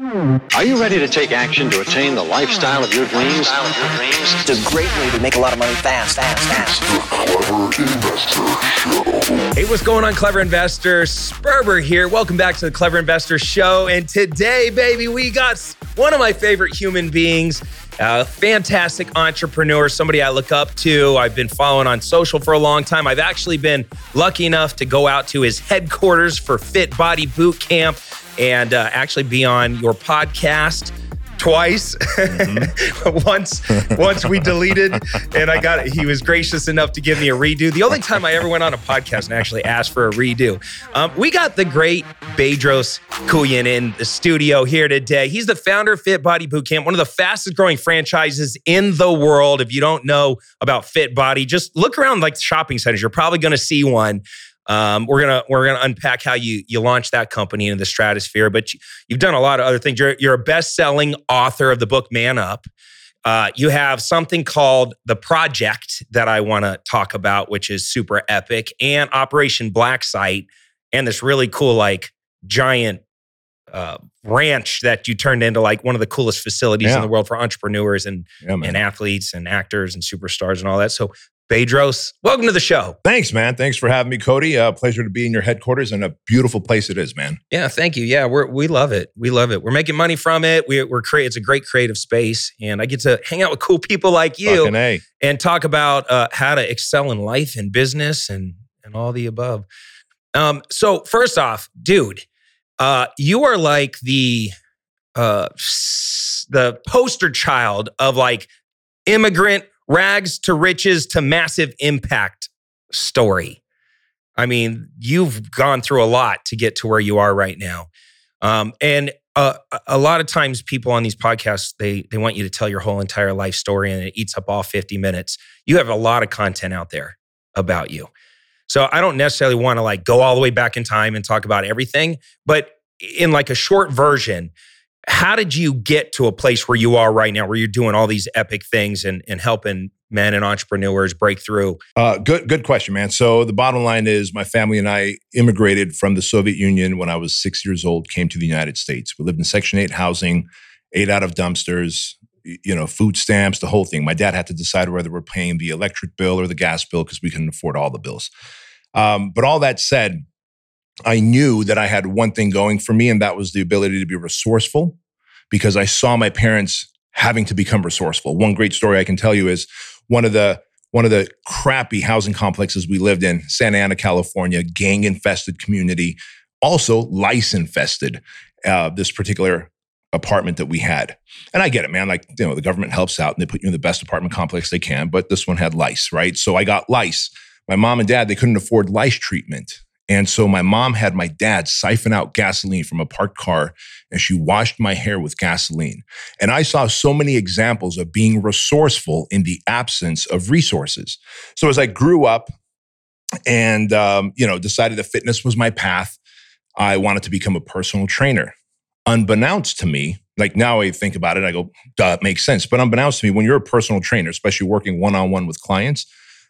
Are you ready to take action to attain the lifestyle of your dreams? It's a great way to make a lot of money fast, fast, fast. Hey, what's going on, Clever Investor? Sperber here. Welcome back to the Clever Investor Show. And today, baby, we got one of my favorite human beings, a fantastic entrepreneur, somebody I look up to. I've been following on social for a long time. I've actually been lucky enough to go out to his headquarters for Fit Body Boot Camp and uh, actually be on your podcast twice. Mm-hmm. once, once we deleted, and I got it. He was gracious enough to give me a redo. The only time I ever went on a podcast and actually asked for a redo. Um, we got the great Bedros Keuilian in the studio here today. He's the founder of Fit Body Bootcamp, one of the fastest growing franchises in the world. If you don't know about Fit Body, just look around like shopping centers. You're probably going to see one. Um, we're gonna we're gonna unpack how you you launched that company into the stratosphere. But you, have done a lot of other things. You're you're a best selling author of the book Man Up. Uh, you have something called the Project that I want to talk about, which is super epic, and Operation Black Site, and this really cool like giant uh, ranch that you turned into like one of the coolest facilities yeah. in the world for entrepreneurs and yeah, and athletes and actors and superstars and all that. So Bedros, welcome to the show. Thanks, man. Thanks for having me, Cody. Uh, pleasure to be in your headquarters and a beautiful place it is, man. Yeah, thank you. Yeah, we we love it. We love it. We're making money from it. We, we're create. It's a great creative space, and I get to hang out with cool people like you and talk about uh, how to excel in life and business and and all the above. Um, so first off, dude, uh, you are like the uh, the poster child of like immigrant rags to riches to massive impact story. I mean, you've gone through a lot to get to where you are right now. Um, and uh, a lot of times people on these podcasts they they want you to tell your whole entire life story and it eats up all 50 minutes you have a lot of content out there about you so i don't necessarily want to like go all the way back in time and talk about everything but in like a short version how did you get to a place where you are right now, where you're doing all these epic things and, and helping men and entrepreneurs break through? Uh, good, good question, man. So the bottom line is, my family and I immigrated from the Soviet Union when I was six years old. Came to the United States. We lived in Section Eight housing, ate out of dumpsters. You know, food stamps, the whole thing. My dad had to decide whether we're paying the electric bill or the gas bill because we couldn't afford all the bills. Um, but all that said, I knew that I had one thing going for me, and that was the ability to be resourceful because I saw my parents having to become resourceful. One great story I can tell you is one of the one of the crappy housing complexes we lived in, Santa Ana, California, gang infested community, also lice infested. Uh, this particular apartment that we had. And I get it, man. Like, you know, the government helps out and they put you in the best apartment complex they can, but this one had lice, right? So I got lice. My mom and dad, they couldn't afford lice treatment. And so my mom had my dad siphon out gasoline from a parked car and she washed my hair with gasoline. And I saw so many examples of being resourceful in the absence of resources. So as I grew up and, um, you know, decided that fitness was my path, I wanted to become a personal trainer. Unbeknownst to me, like now I think about it, I go, duh, it makes sense. But unbeknownst to me, when you're a personal trainer, especially working one on one with clients,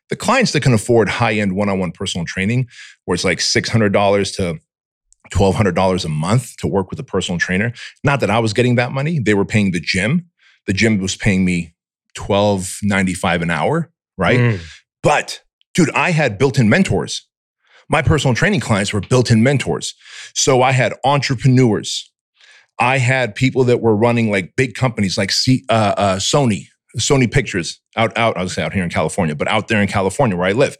the clients that can afford high end one on one personal training, where it's like $600 to $1,200 a month to work with a personal trainer, not that I was getting that money. They were paying the gym. The gym was paying me $12.95 an hour, right? Mm. But dude, I had built in mentors. My personal training clients were built in mentors. So I had entrepreneurs. I had people that were running like big companies like C, uh, uh, Sony, Sony Pictures out, out, I was out here in California, but out there in California where I live.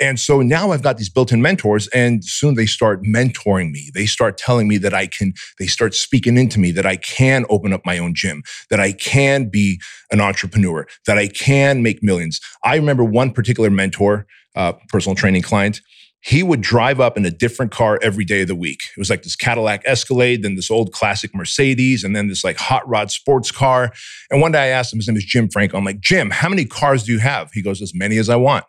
And so now I've got these built-in mentors and soon they start mentoring me. They start telling me that I can, they start speaking into me that I can open up my own gym, that I can be an entrepreneur, that I can make millions. I remember one particular mentor, uh, personal training client, he would drive up in a different car every day of the week. It was like this Cadillac Escalade, then this old classic Mercedes, and then this like hot rod sports car. And one day I asked him, his name is Jim Franco. I'm like, Jim, how many cars do you have? He goes, as many as I want.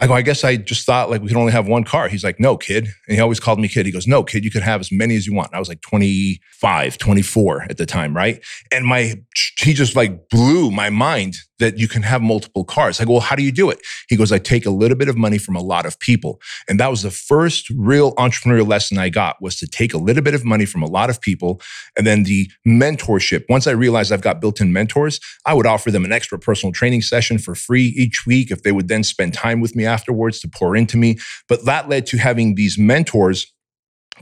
I go, I guess I just thought like we could only have one car. He's like, no, kid. And he always called me kid. He goes, no, kid, you could have as many as you want. I was like 25, 24 at the time, right? And my, he just like blew my mind that you can have multiple cars. I go, well, how do you do it? He goes, I take a little bit of money from a lot of people. And that was the first real entrepreneurial lesson I got was to take a little bit of money from a lot of people. And then the mentorship. Once I realized I've got built-in mentors, I would offer them an extra personal training session for free each week if they would then spend time with me afterwards to pour into me. But that led to having these mentors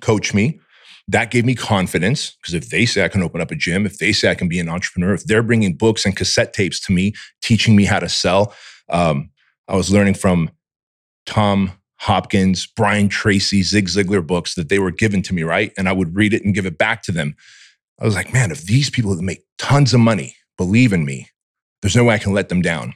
coach me that gave me confidence because if they say I can open up a gym, if they say I can be an entrepreneur, if they're bringing books and cassette tapes to me, teaching me how to sell, um, I was learning from Tom Hopkins, Brian Tracy, Zig Ziglar books that they were given to me, right? And I would read it and give it back to them. I was like, man, if these people that make tons of money believe in me, there's no way I can let them down.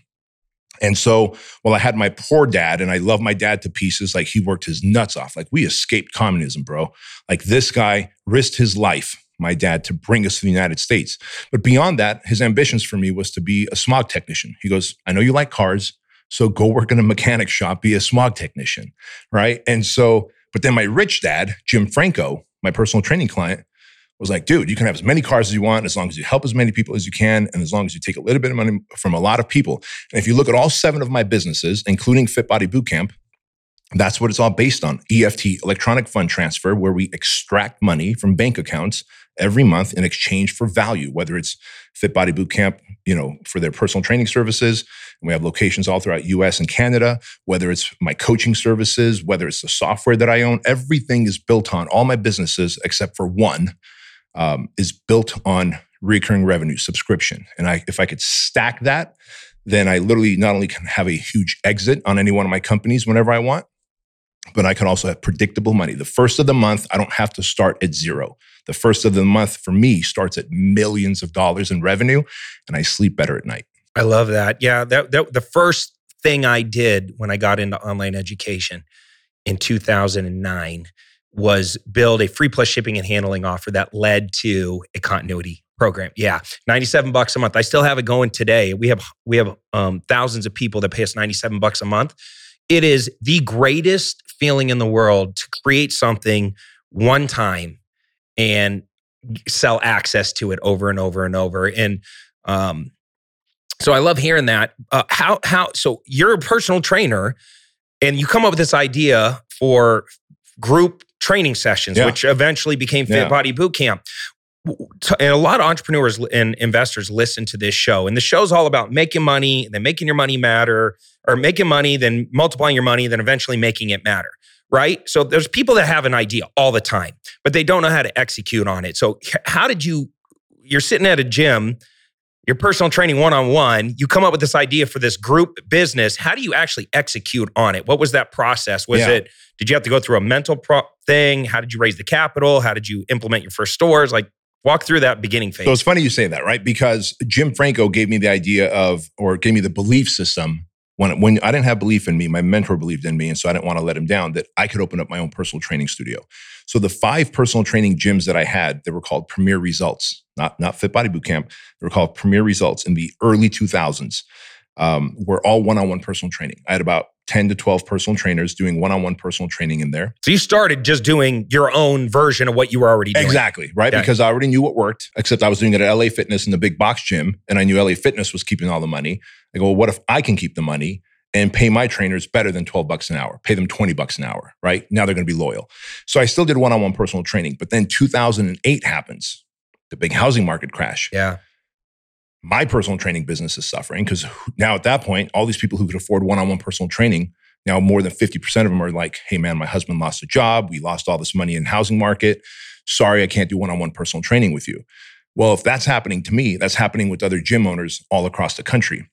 And so, well, I had my poor dad, and I love my dad to pieces. Like he worked his nuts off. Like we escaped communism, bro. Like this guy risked his life, my dad, to bring us to the United States. But beyond that, his ambitions for me was to be a smog technician. He goes, I know you like cars, so go work in a mechanic shop, be a smog technician, right? And so, but then my rich dad, Jim Franco, my personal training client, was like, dude, you can have as many cars as you want as long as you help as many people as you can and as long as you take a little bit of money from a lot of people. And if you look at all seven of my businesses, including Fit Body Bootcamp, that's what it's all based on EFT, electronic fund transfer, where we extract money from bank accounts every month in exchange for value, whether it's Fit Body Bootcamp, you know, for their personal training services. And we have locations all throughout US and Canada, whether it's my coaching services, whether it's the software that I own, everything is built on all my businesses except for one um, is built on recurring revenue subscription. And I, if I could stack that, then I literally not only can have a huge exit on any one of my companies whenever I want, but I can also have predictable money. The first of the month, I don't have to start at zero. The first of the month for me starts at millions of dollars in revenue, and I sleep better at night. I love that. Yeah, that, that the first thing I did when I got into online education in 2009 was build a free plus shipping and handling offer that led to a continuity program. Yeah, 97 bucks a month. I still have it going today. We have we have um, thousands of people that pay us 97 bucks a month. It is the greatest feeling in the world to create something one time and sell access to it over and over and over. And um, so I love hearing that. Uh, how how so you're a personal trainer and you come up with this idea for group training sessions, yeah. which eventually became Fit yeah. Body Boot Camp. And a lot of entrepreneurs and investors listen to this show, and the show's all about making money, then making your money matter, or making money, then multiplying your money, then eventually making it matter. Right. So there's people that have an idea all the time, but they don't know how to execute on it. So, how did you? You're sitting at a gym your personal training one on one, you come up with this idea for this group business. How do you actually execute on it? What was that process? Was yeah. it, did you have to go through a mental pro- thing? How did you raise the capital? How did you implement your first stores? Like, walk through that beginning phase. So it's funny you say that, right? Because Jim Franco gave me the idea of, or gave me the belief system when, when I didn't have belief in me, my mentor believed in me. And so I didn't want to let him down that I could open up my own personal training studio. So the five personal training gyms that I had, they were called Premier Results, not, not Fit Body Bootcamp. They were called Premier Results in the early 2000s. Um, were all one-on-one personal training. I had about 10 to 12 personal trainers doing one-on-one personal training in there. So you started just doing your own version of what you were already doing. Exactly, right? Yeah. Because I already knew what worked, except I was doing it at LA Fitness in the big box gym and I knew LA Fitness was keeping all the money. I go, well, what if I can keep the money and pay my trainers better than 12 bucks an hour, pay them 20 bucks an hour, right? Now they're going to be loyal. So I still did one on one personal training. But then 2008 happens, the big housing market crash. Yeah. My personal training business is suffering because now at that point, all these people who could afford one on one personal training, now more than 50% of them are like, hey man, my husband lost a job. We lost all this money in housing market. Sorry, I can't do one on one personal training with you. Well, if that's happening to me, that's happening with other gym owners all across the country.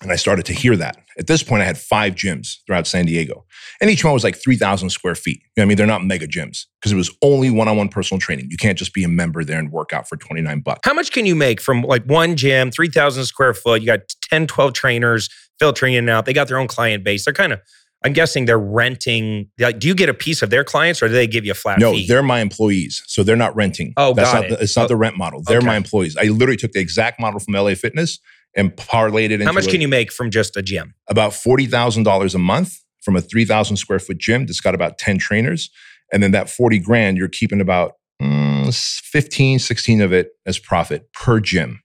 And I started to hear that. At this point, I had five gyms throughout San Diego. And each one was like 3,000 square feet. You know I mean, they're not mega gyms because it was only one on one personal training. You can't just be a member there and work out for 29 bucks. How much can you make from like one gym, 3,000 square foot? You got 10, 12 trainers filtering in and out. They got their own client base. They're kind of, I'm guessing they're renting. Like, do you get a piece of their clients or do they give you a flat no, fee? they're my employees. So they're not renting. Oh, That's got not it. The, it's not oh, the rent model. They're okay. my employees. I literally took the exact model from LA Fitness and parlayed it into How much a- can you make from just a gym? about $40,000 a month from a 3,000 square foot gym that's got about 10 trainers. And then that 40 grand, you're keeping about mm, 15, 16 of it as profit per gym.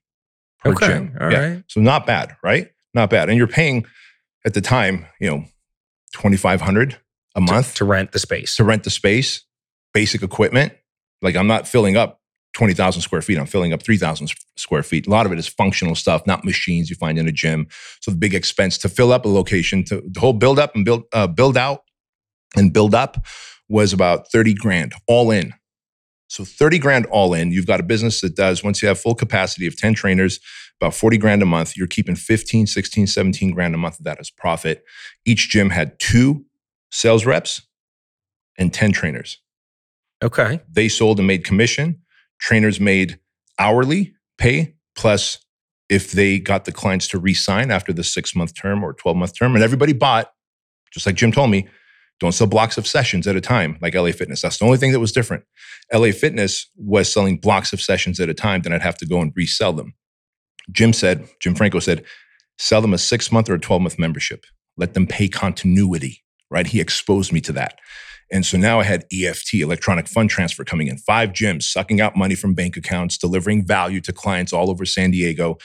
Per Okay, gym. all right. So not bad, right? not bad. And you're paying at the time, you know, 2500 a month to rent the space. to rent the space, basic equipment. Like I'm not filling up 20,000 square feet. I'm filling up 3,000 square feet. A lot of it is functional stuff, not machines you find in a gym. So the big expense to fill up a location, to the whole build up and build, uh, build out and build up was about 30 grand all in. So 30 grand all in. You've got a business that does, once you have full capacity of 10 trainers, about 40 grand a month. You're keeping 15, 16, 17 grand a month of that as profit. Each gym had two sales reps and 10 trainers Okay. they sold and made commission. Trainers made hourly pay plus if they got the clients to re-sign after the six month term or 12 month term. And everybody bought, just like Jim told me, don't sell blocks of sessions at a time like LA Fitness. That's the only thing that was different. LA Fitness was selling blocks of sessions at a time, then I'd have to go and resell them. Jim said, Jim Franco said, sell them a six month or a 12 month membership. Let them pay continuity, right? He exposed me to that. And so now I had EFT, electronic fund transfer, coming in, five gyms, sucking out money from bank accounts, delivering value to clients all over San Diego.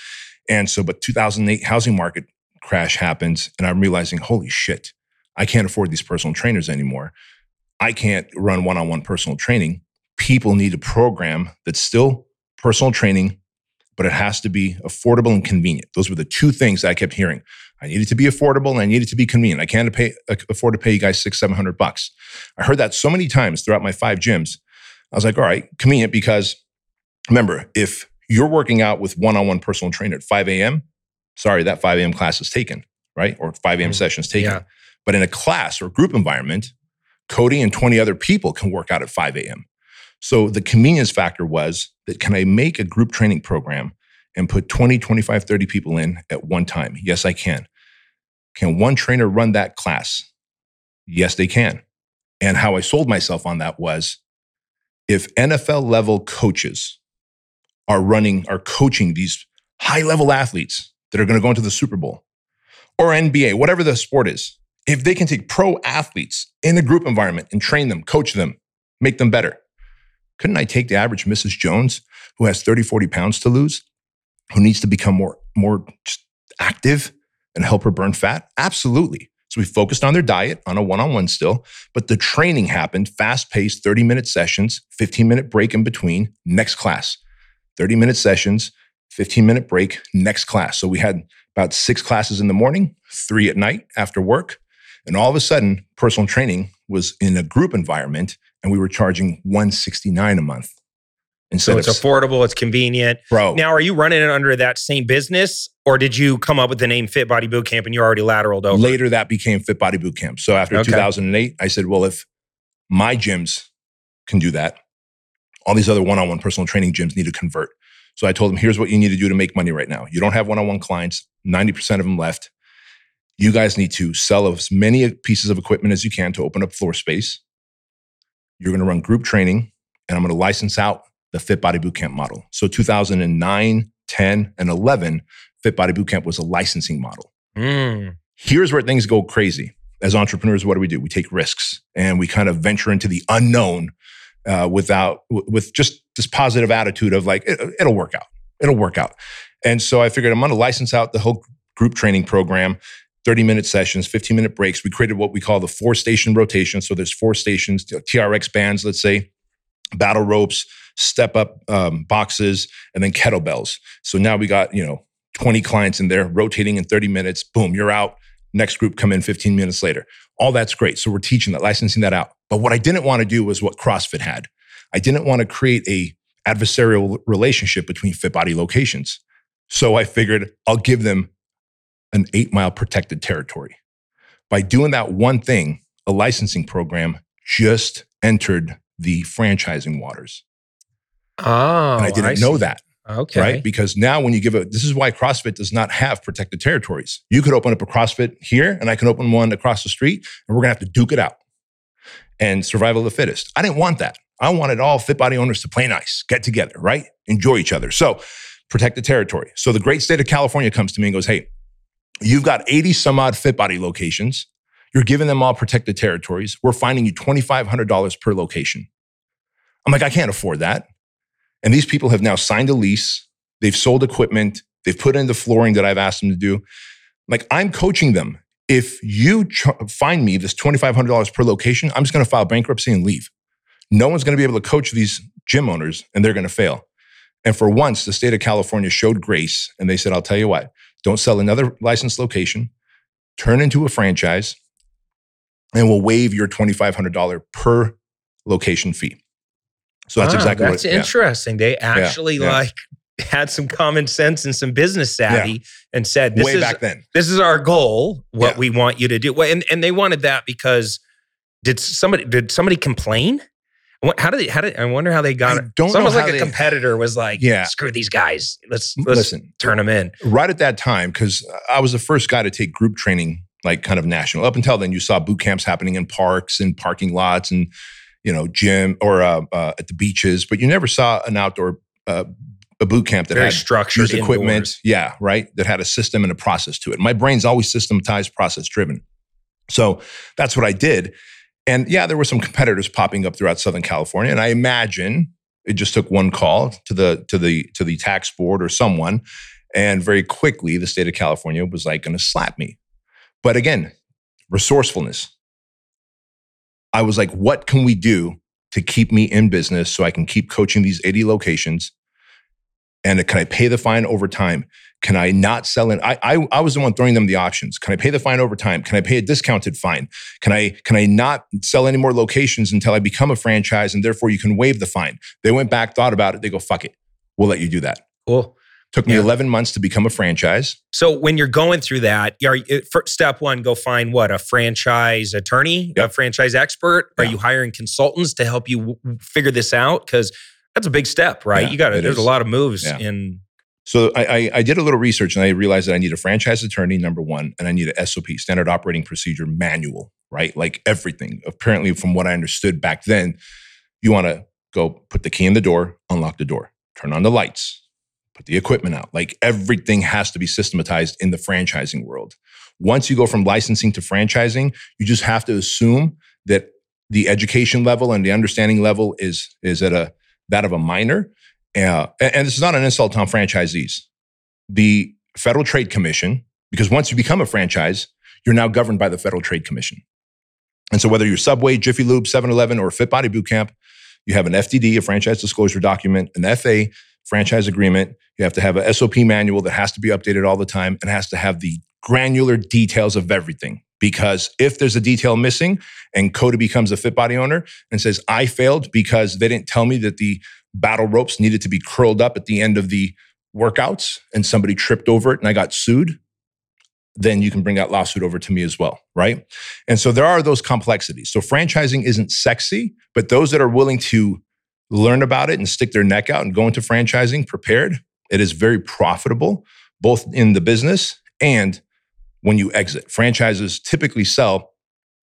And so, but 2008 housing market crash happens, and I'm realizing, holy shit, I can't afford these personal trainers anymore. I can't run one on one personal training. People need a program that's still personal training, but it has to be affordable and convenient. Those were the two things that I kept hearing. I needed to be affordable and I needed to be convenient. I can't pay, afford to pay you guys six, seven hundred bucks. I heard that so many times throughout my five gyms. I was like, all right, convenient because remember, if you're working out with one on one personal trainer at 5 a.m., sorry, that 5 a.m. class is taken, right? Or 5 a.m. Mm, session is taken. yeah. But in a class or group environment, Cody and 20 other people can work out at 5 a.m. So the convenience factor was that can I make a group training program and put 20, 25, 30 people in at one time? Yes, I can. Can one trainer run that class? Yes, they can. And how I sold myself on that was if NFL level coaches are running, are coaching these high level athletes that are going to go into the Super Bowl or NBA, whatever the sport is, if they can take pro athletes in a group environment and train them, coach them, make them better, couldn't I take the average Mrs. Jones who has 30, 40 pounds to lose, who needs to become more, more active and help her burn fat? Absolutely. So we focused on their diet on a one on one still, but the training happened fast paced 30 minute sessions, 15 minute break in between, next class. 30 minute sessions, 15 minute break, next class. So we had about six classes in the morning, three at night after work. And all of a sudden, personal training was in a group environment and we were charging 169 a month. And So so, it's it's, affordable, it's convenient. bro, Now, are you running it under that same business, or did you come up with the name Fit Body Bootcamp and you're already lateraled over? later that became Fit Body Boot Camp. So after Okay. 2008, I said, well, if my gyms can do that, all these other one on one personal training gyms need to convert. So I told them, here's what you need to do to make money right now. You don't have one on one clients, 90% of them left. You guys need to sell as many pieces of equipment as you can to open up floor space. You're going to run group training, and I'm going to license out the Fit Body Bootcamp model. So 2009, 10, and 11, Fit Body Bootcamp was a licensing model Mm. here's where things go crazy. As entrepreneurs, what do we do? We take risks and we kind of venture into the unknown uh, without w- with just this positive attitude of like it, it'll work out, it'll work out. And so I figured I'm going to license out the whole group training program. 30 minute sessions, 15 minute breaks. We created what we call the four station rotation. So there's four stations, TRX bands, let's say, battle ropes, step up um, boxes, and then kettlebells. So now we got, you know, 20 clients in there rotating in 30 minutes. Boom, you're out. Next group come in 15 minutes later. All that's great. So we're teaching that, licensing that out. But what I didn't want to do was what CrossFit had. I didn't want to create a adversarial relationship between fit body locations. So I figured I'll give them an eight mile protected territory. By doing that one thing, a licensing program just entered the franchising waters. Oh, and I oh, didn't know see. that. Okay. right? Because now when you give a, this is why CrossFit does not have protected territories. You could open up a CrossFit here and I can open one across the street and we're going to have to duke it out and survival of the fittest. I didn't want that. I wanted all fit body owners to play nice, get together, right? Enjoy each other. So protect the territory. So the great state of California comes to me and goes, Hey, you've got 80 some odd fit body locations. You're giving them all protected territories. We're finding you $2,500 per location. I'm like, I can't afford that. And these people have now signed a lease. They've sold equipment. They've put in the flooring that I've asked them to do. Like I'm coaching them. If you find me this $2,500 per location, I'm just going to file bankruptcy and leave. No one's going to be able to coach these gym owners and they're going to fail. And for once, the state of California showed grace and they said, I'll tell you what, don't sell another licensed location, turn into a franchise, and we'll waive your $2,500 per location fee. So that's Ah, exactly that's what yeah. interesting. They actually yeah. like had some common sense and some business savvy and said, "This way is back then. this is our goal. What Yeah. we want you to do." Well, and and they wanted that because did somebody did somebody complain? How did they, how did I wonder how they got I it? don't it's almost like a they- competitor was like, Yeah. screw these guys. Let's let's Listen, turn them in." right at that time, because I was the first guy to take group training, like kind of national. Up until then, you saw boot camps happening in parks and parking lots and, you know, gym or uh, uh, at the beaches, but you never saw an outdoor uh, a boot camp that Very had structured equipment. indoors. Yeah, right. That had a system and a process to it. My brain's always systematized, process driven. So that's what I did. And yeah, there were some competitors popping up throughout Southern California. And I imagine it just took one call to the to the to the tax board or someone. And very quickly the state of California was like going to slap me. But again, resourcefulness. I was like, what can we do to keep me in business so I can keep coaching these 80 locations? And can I pay the fine over time? Can I not sell it? I, I I was the one throwing them the options. Can I pay the fine over time? Can I pay a discounted fine? Can I can I not sell any more locations until I become a franchise and therefore you can waive the fine? They went back, thought about it. They go, fuck it, we'll let you do that. Cool. Took me Yeah. 11 months to become a franchise. So when you're going through that, are you, uh, for step one, go find what a franchise attorney, a franchise expert. Are you hiring consultants to help you w- figure this out? Because that's a big step, right? Yeah, you got to. There's is. a lot of moves Yeah. in. So I, I, I did a little research and I realized that I need a franchise attorney, number one, and I need a SOP, standard operating procedure manual, right? Like everything. Apparently, from what I understood back then, you want to go put the key in the door, unlock the door, turn on the lights, put the equipment out. Like everything has to be systematized in the franchising world. Once you go from licensing to franchising, you just have to assume that the education level and the understanding level is is at a that of a minor. Uh, and, and this is not an insult on franchisees. The Federal Trade Commission, because once you become a franchise, you're now governed by the Federal Trade Commission. And so whether you're Subway, Jiffy Lube, 7-Eleven, or Fit Body Bootcamp, you have an FDD, a franchise disclosure document, an FA, franchise agreement. You have to have a SOP manual that has to be updated all the time and has to have the granular details of everything. Because if there's a detail missing and Cody becomes a Fit Body owner and says, I failed because they didn't tell me that the battle ropes needed to be curled up at the end of the workouts and somebody tripped over it and I got sued, then you can bring that lawsuit over to me as well, right? And so there are those complexities. So franchising isn't sexy, but those that are willing to learn about it and stick their neck out and go into franchising prepared, it is very profitable, both in the business and when you exit. Franchises typically sell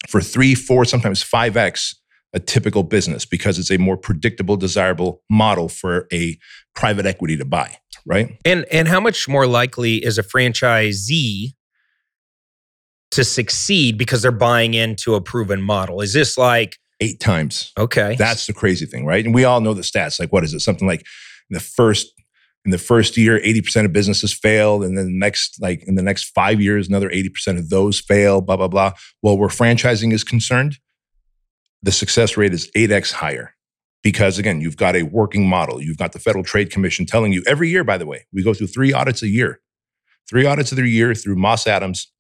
for three, four, sometimes 5x a typical business because it's a more predictable, desirable model for a private equity to buy, right? And and how much more likely is a franchisee to succeed because they're buying into a proven model? Is this like Eight times. okay? That's the crazy thing, right? And we all know the stats. Like, what is it? Something like the first in the first year, 80% of businesses failed. And then the next, like in the next five years, another 80% of those fail, blah, blah, blah. Well, where franchising is concerned, the success rate is 8x higher. Because again, you've got a working model. You've got the Federal Trade Commission telling you every year, by the way, we go through three audits a year. Three audits of the year through Moss Adams,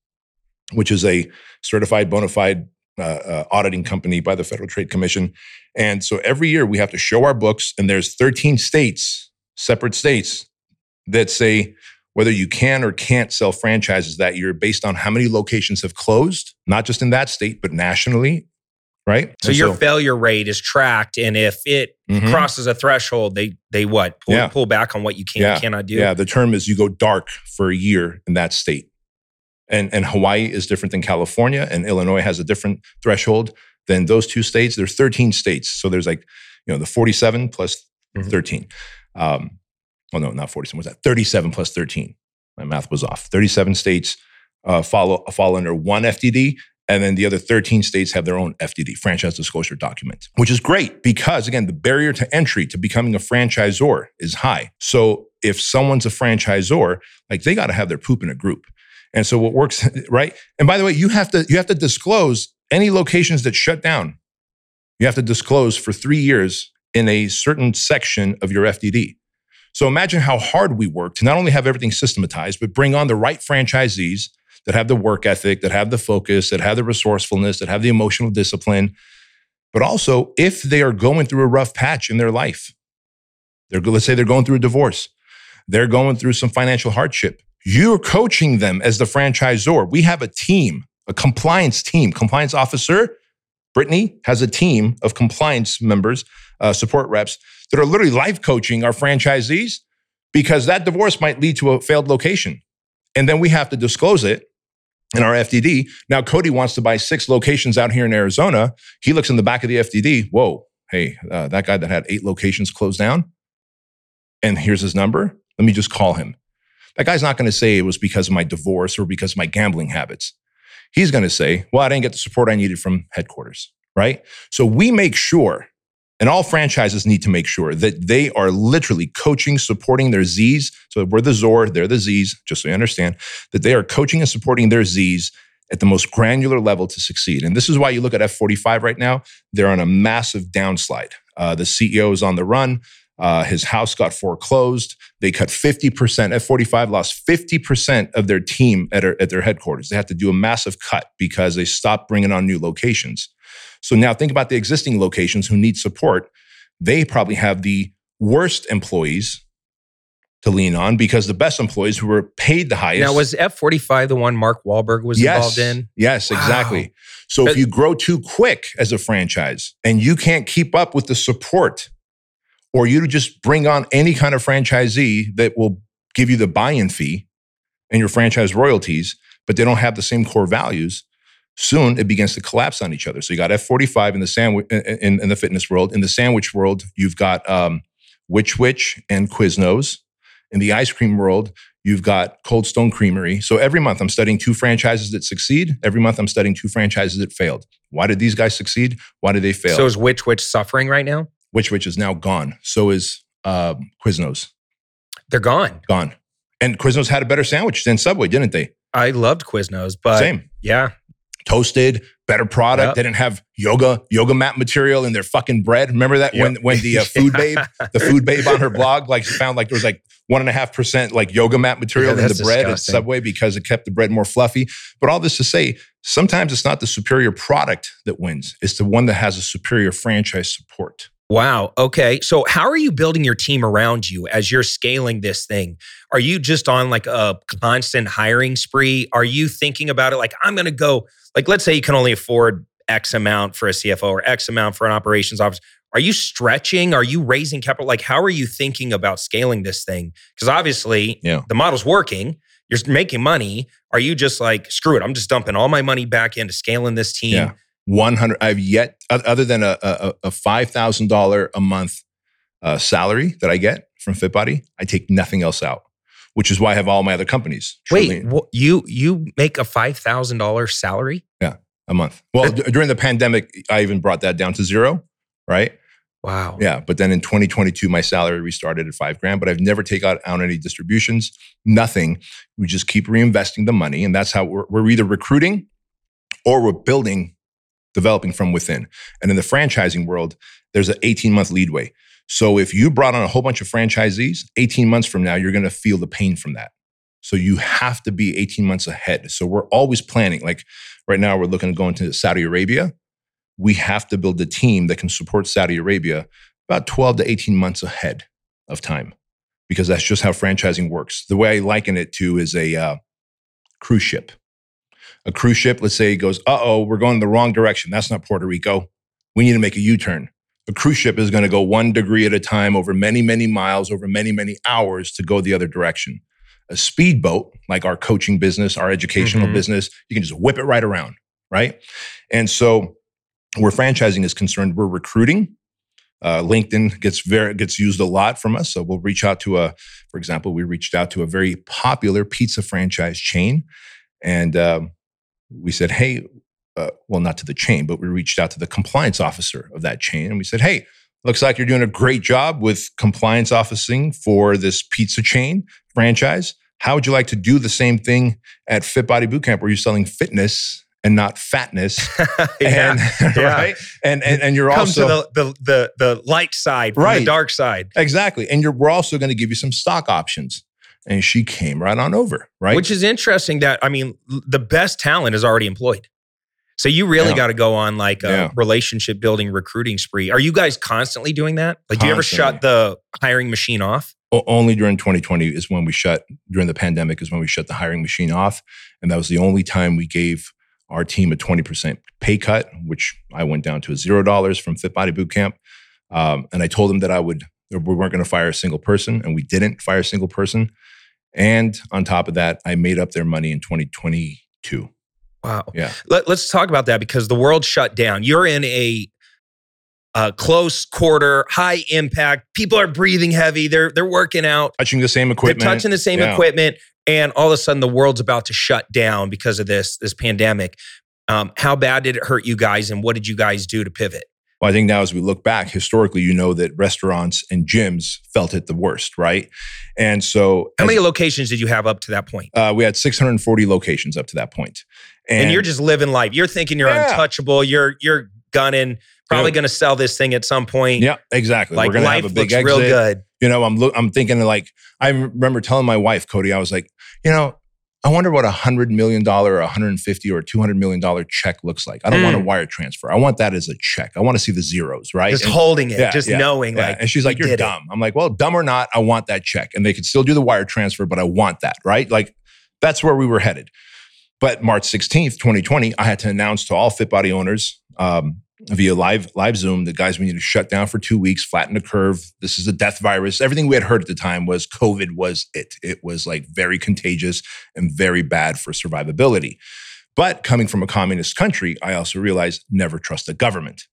which is a certified bona fide uh, uh, auditing company by the Federal Trade Commission. And so every year we have to show our books, and there's 13 states, separate states, that say whether you can or can't sell franchises that year based on how many locations have closed, not just in that state, but nationally, right? so And your failure rate is tracked, and if it Mhm. crosses a threshold, they they what pull, Yeah. pull back on what you can Yeah. and cannot do. Yeah, the term is you go dark for a year in that state. And and Hawaii is different than California and Illinois has a different threshold than those two states. There's 13 states. So there's like, you know, the 47 plus Mhm. 13. Um, well, no, not 47. Was that 37 plus 13? My math was off. 37 states uh, follow fall under one FDD, and then the other 13 states have their own FDD, franchise disclosure document, which is great because again, the barrier to entry to becoming a franchisor is high. So if someone's a franchisor, like they got to have their poop in a group. And so what works, right? And by the way, you have to you have to disclose any locations that shut down. You have to disclose for three years in a certain section of your FDD. So imagine how hard we work to not only have everything systematized, but bring on the right franchisees that have the work ethic, that have the focus, that have the resourcefulness, that have the emotional discipline. But also, if they are going through a rough patch in their life, they're, let's say they're going through a divorce, they're going through some financial hardship. You're coaching them as the franchisor. We have a team, a compliance team, compliance officer. Brittany has a team of compliance members, uh, support reps that are literally life coaching our franchisees because that divorce might lead to a failed location. And then we have to disclose it in our FDD. Now, Cody wants to buy six locations out here in Arizona. He looks in the back of the FDD. Whoa, hey, uh, that guy that had eight locations closed down, and here's his number. Let me just call him. That guy's not going to say it was because of my divorce or because of my gambling habits. He's going to say, well, I didn't get the support I needed from headquarters, right? So we make sure and all franchises need to make sure that they are literally coaching, supporting their Z's. So we're the Zor, they're the Z's, just so you understand, that they are coaching and supporting their Z's at the most granular level to succeed. And this is why you look at F45 right now, they're on a massive downslide. Uh, the CEO is on the run. Uh, his house got foreclosed. They cut 50%. F45 lost 50% of their team at, at their headquarters. They had to do a massive cut because they stopped bringing on new locations. So now think about the existing locations who need support. They probably have the worst employees to lean on because the best employees who were paid the highest. Now, was F45 the one Mark Wahlberg was yes, involved in? Yes, wow. exactly. So but, if you grow too quick as a franchise and you can't keep up with the support, or you just bring on any kind of franchisee that will give you the buy in fee and your franchise royalties, but they don't have the same core values, soon it begins to collapse on each other. So you got F45 in the sandwich in, in, the fitness world. In the sandwich world, you've got um, Which Wich and Quiznos. In the ice cream world, you've got Cold Stone Creamery. So every month I'm studying two franchises that succeed. Every month I'm studying two franchises that failed. Why did these guys succeed? Why did they fail? So is Which Wich suffering right now? Which Wich is now gone. So is um, Quiznos. They're gone. Gone. And Quiznos had a better sandwich than Subway, didn't they? I loved Quiznos, but same. Yeah, toasted, better product. Yep. They didn't have yoga yoga mat material in their fucking bread. Remember that yep. when when the uh, food babe, the food babe on her blog, like she found like there was like one and a half percent like yoga mat material yeah, in the bread at Subway because it kept the bread more fluffy. But all this to say, sometimes it's not the superior product that wins; it's the one that has a superior franchise support. Wow. Okay. So, how are you building your team around you as you're scaling this thing? Are you just on like a constant hiring spree? Are you thinking about it like, I'm going to go, like, let's say you can only afford X amount for a CFO or X amount for an operations officer. Are you stretching? Are you raising capital? Like, how are you thinking about scaling this thing? Because obviously, yeah. the model's working. You're making money. Are you just like, screw it, I'm just dumping all my money back into scaling this team? Yeah 100 i've yet other than a, a, a $5000 a month uh, salary that i get from fitbody i take nothing else out which is why i have all my other companies wait you you make a $5000 salary? Yeah a month. Well d- during the pandemic i even brought that down to zero right? Wow. Yeah but then in 2022 my salary restarted at five grand but i've never taken out, out any distributions nothing. We just keep reinvesting the money and that's how we're, we're either recruiting or we're building developing from within. And in the franchising world, there's an 18 month leadway. So if you brought on a whole bunch of franchisees, 18 months from now, you're going to feel the pain from that. So you have to be 18 months ahead. So we're always planning. Like right now, we're looking to go into Saudi Arabia. We have to build a team that can support Saudi Arabia about 12 to 18 months ahead of time, because that's just how franchising works. The way I liken it to is a uh, cruise ship a cruise ship, let's say, goes, uh oh, we're going the wrong direction. That's not Puerto Rico. We need to make a U turn. A cruise ship is going to go one degree at a time over many, many miles, over many, many hours to go the other direction. A speedboat, like our coaching business, our educational mm-hmm. business, you can just whip it right around, right? And so, where franchising is concerned, we're recruiting. Uh, LinkedIn gets very gets used a lot from us, so we'll reach out to a, for example, we reached out to a very popular pizza franchise chain, and um, we said, hey, uh, well, not to the chain, but we reached out to the compliance officer of that chain and we said, hey, looks like you're doing a great job with compliance officing for this pizza chain franchise. How would you like to do the same thing at Fit Body Bootcamp where you're selling fitness and not fatness? yeah. and, yeah. right? And, and and you're Come also to the, the the the light side from the Right. dark side. exactly, and you're we're also going to give you some stock options. And she came right on over, right? Which is interesting that I mean the best talent is already employed. So you really Yeah. got to go on like a Yeah. relationship building recruiting spree. Are you guys constantly doing that? Like do you ever shut the hiring machine off? Only during 2020 is when we shut during the pandemic is when we shut the hiring machine off and that was the only time we gave our team a 20% pay cut which i went down to zero dollars from fit body bootcamp um, and i told them that i would we weren't going to fire a single person and we didn't fire a single person and on top of that i made up their money in 2022 Wow. Yeah. Let, us talk about that because the world shut down. You're in a, a close quarter, high impact. People are breathing heavy. They're they're working out. touching the same equipment They're touching the same Yeah. equipment, and all of a sudden the world's about to shut down because of this this pandemic. Um, how bad did it hurt you guys, and what did you guys do to pivot? Well, I think now as we look back historically, you know that restaurants and gyms felt it the worst, right? And so, How as- many locations did you have up to that point? uh, we had 640 locations up to that point. And, you're just living life. You're thinking you're Yeah. untouchable. You're you're gunning. Probably going to sell this thing at some point. yeah, exactly. Like We're gonna life have a big looks exit. real good. You know, I'm look, I'm thinking like I remember telling my wife Cody, I was like, you know, I wonder what a hundred million dollar, a hundred and fifty, or two hundred million dollar check looks like. I don't want a Mm. wire transfer. I want that as a check. I want to see the zeros, right? Just And- holding it, Yeah, just yeah, knowing yeah. like. and she's like, "You're did it." dumb." I'm like, "Well, dumb or not, I want that check." And they could still do the wire transfer, but I want that, right? Like that's where we were headed. But March 16th, 2020, I had to announce to all Fit Body owners um, via live live Zoom that guys, we need to shut down for two weeks, flatten the curve. This is a death virus. Everything we had heard at the time was COVID was it. It was like very contagious and very bad for survivability. But coming from a communist country, I also realized never trust the government.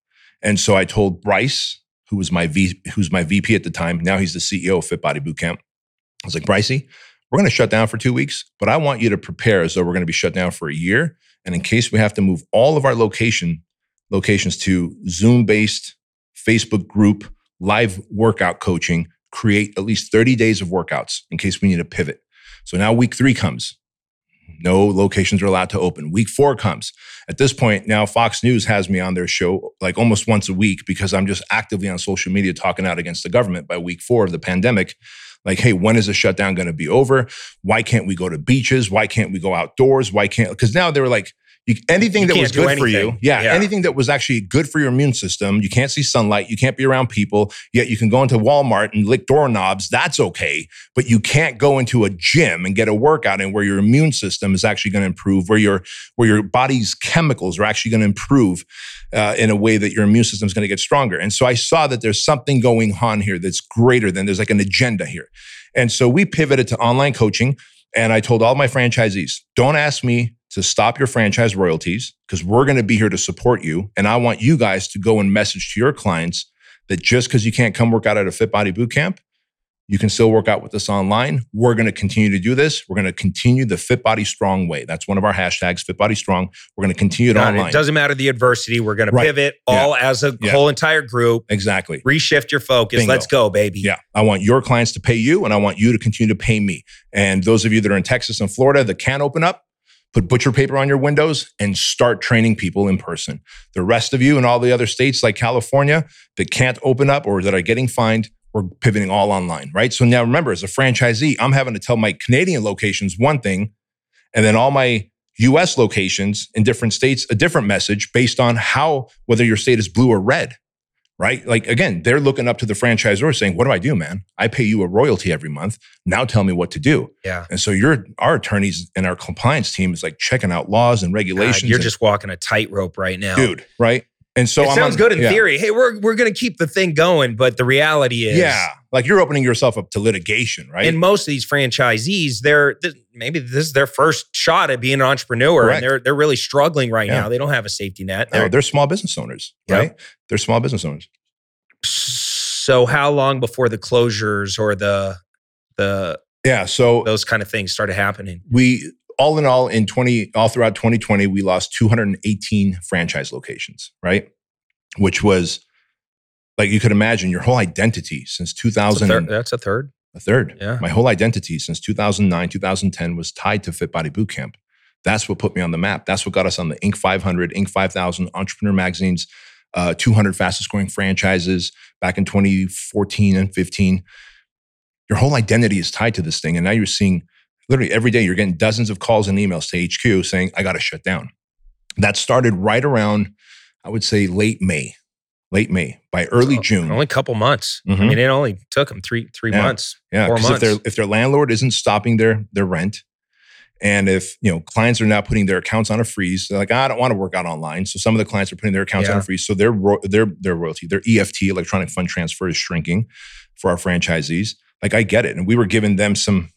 And so I told Bryce, who was my v, who's my VP at the time, now he's the CEO of Fit Body Bootcamp. I was like, Brycey, we're going to shut down for two weeks, but I want you to prepare as though we're going to be shut down for a year. And in case we have to move all of our location locations to Zoom based Facebook group live workout coaching, create at least 30 days of workouts in case we need to pivot. So now week three comes. No locations are allowed to open. Week four comes. At this point, now Fox News has me on their show like almost once a week because I'm just actively on social media talking out against the government by week four of the pandemic. Like, hey, when is the shutdown going to be over? Why can't we go to beaches? Why can't we go outdoors? Why can't, because now they were like, you, anything You that was good for you, yeah, Yeah. anything that was actually good for your immune system, you can't see sunlight, you can't be around people, yet you can go into Walmart and lick doorknobs, that's okay. But you can't go into a gym and get a workout in where your immune system is actually going to improve, where your where your body's chemicals are actually going to improve uh, in a way that your immune system is going to get stronger. And so I saw that there's something going on here that's greater than there's like an agenda here. And so we pivoted to online coaching. And I told all my franchisees, don't ask me to stop your franchise royalties because we're going to be here to support you. And I want you guys to go and message to your clients that just because you can't come work out at a Fit Body Bootcamp, you can still work out with us online. We're going to continue to do this. We're going to continue the Fit Body Strong way. That's one of our hashtags, Fit Body Strong. We're going to continue it Got online. It doesn't matter the adversity. We're going to Right. pivot Yeah. all as a Yeah. whole entire group. exactly. Reshift your focus. Bingo. Let's go, baby. Yeah. I want your clients to pay you and I want you to continue to pay me. And those of you that are in Texas and Florida that can open up, put butcher paper on your windows and start training people in person. The rest of you in all the other states like California that can't open up or that are getting fined, we're pivoting all online, right? So now remember, as a franchisee, I'm having to tell my Canadian locations one thing and then all my US locations in different states a different message based on how whether your state is blue or red right? Like again, they're looking up to the franchisor saying, "What do I do, man? I pay you a royalty every month. Now tell me what to do." Yeah. And so your our attorneys and our compliance team is like checking out laws and God, regulations. you're and- just walking a tightrope right now. dude, right? And so it I'm sounds on- good in yeah. theory. Hey, we're we're going to keep the thing going, but the reality is, Yeah, like you're opening yourself up to litigation, right? And most of these franchisees, they're th- maybe this is their first shot at being an entrepreneur, Correct. and they're they're really struggling right Yeah. now. They don't have a safety net. no, They're- they're small business owners, Yep. right? They're small business owners. so how long before the closures or the the Yeah. So those kind of things started happening? we all in all in 20 all throughout 2020 we lost 218 franchise locations right which was like you could imagine your whole identity since That's a 2000 third. That's a third. A third. Yeah. My whole identity since 2009, 2010 was tied to Fit Body Bootcamp. That's what put me on the map. That's what got us on the Inc. 500, Inc. 5000, Entrepreneur Magazine's uh, 200 fastest growing franchises back in 2014 and 15. Your whole identity is tied to this thing. And now you're seeing literally every day, you're getting dozens of calls and emails to HQ saying, I got to shut down. That started right around, I would say, late May. Late May. By early June. Only a couple months. I Mhm. mean, it only took them three three Yeah. months. Yeah, four because if their if their landlord isn't stopping their their rent, and if you know clients are now putting their accounts on a freeze, they're like I don't want to work out online. So some of the clients are putting their accounts on a freeze. So their their their royalty, their EFT, electronic fund transfer, is shrinking for our franchisees. Like I get it, and we were giving them some.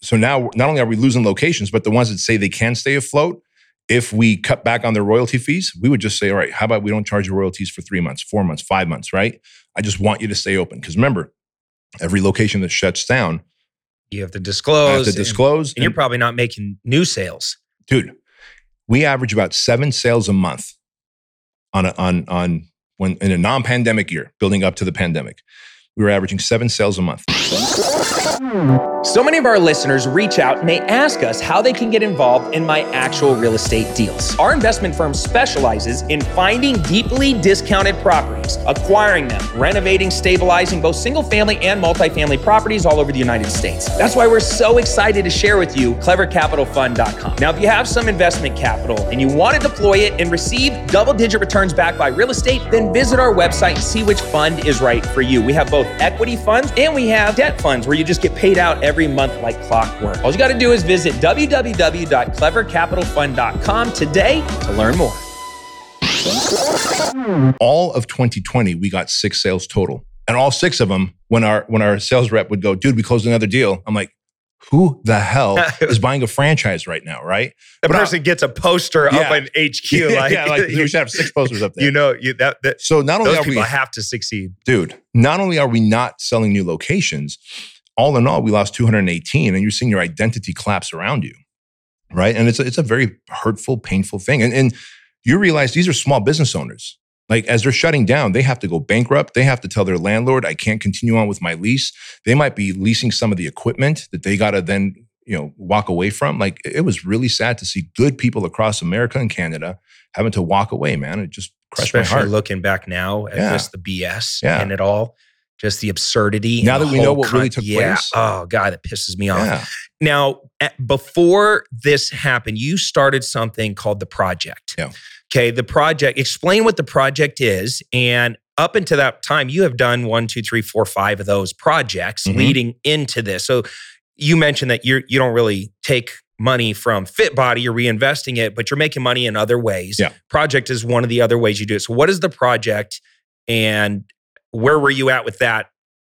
So now not only are we losing locations, but the ones that say they can stay afloat. If we cut back on their royalty fees, we would just say, all right, how about we don't charge you royalties for three months, four months, five months, right? I just want you to stay open. Because remember, every location that shuts down, You have to I disclose. have to and- disclose. and you're and- probably not making new sales. dude, we average about seven sales a month on a, on on when in a non-pandemic year, building up to the pandemic. We were averaging seven sales a month. So many of our listeners reach out and they ask us how they can get involved in my actual real estate deals. Our investment firm specializes in finding deeply discounted properties, acquiring them, renovating, stabilizing both single family and multifamily properties all over the United States. That's why we're so excited to share with you clevercapitalfund.com. Now, if you have some investment capital and you want to deploy it and receive double digit returns backed by real estate, then visit our website and see which fund is right for you. We have both equity funds and we have debt funds where you just get paid out every month like clockwork. All you got to do is visit www.clevercapitalfund.com today to learn more. All of 2020, we got six sales total, and all six of them, when our when our sales rep would go, "Dude, we closed another deal," I'm like, "Who the hell is buying a franchise right now?" Right? The But I- person gets a poster Yeah. up in HQ. yeah, like, yeah, like we should have six posters up there. you know, you, that, that so not only are we have to succeed. dude, not only are we not selling new locations, all in all, we lost 218, and you're seeing your identity collapse around you, right? And it's a, it's a very hurtful, painful thing. And, and you realize these are small business owners. Like as they're shutting down, they have to go bankrupt. They have to tell their landlord, "I can't continue on with my lease." They might be leasing some of the equipment that they got to then you know walk away from. Like it was really sad to see good people across America and Canada having to walk away. Man, it just crushed my Especially heart. looking back now at Yeah. just the BS Yeah. and it all, just the absurdity. Now the that we know what really con- took yeah. place. Oh God, that pisses me off. yeah. Now, at- before this happened, you started something called the project. Yeah. Okay. The project, explain what the project is. And up until that time, you have done one, two, three, four, five of those projects Mhm. leading into this. So you mentioned that you're you don't really take money from Fit Body, you're reinvesting it, but you're making money in other ways. Yeah. Project is one of the other ways you do it. So what is the project and where were you at with that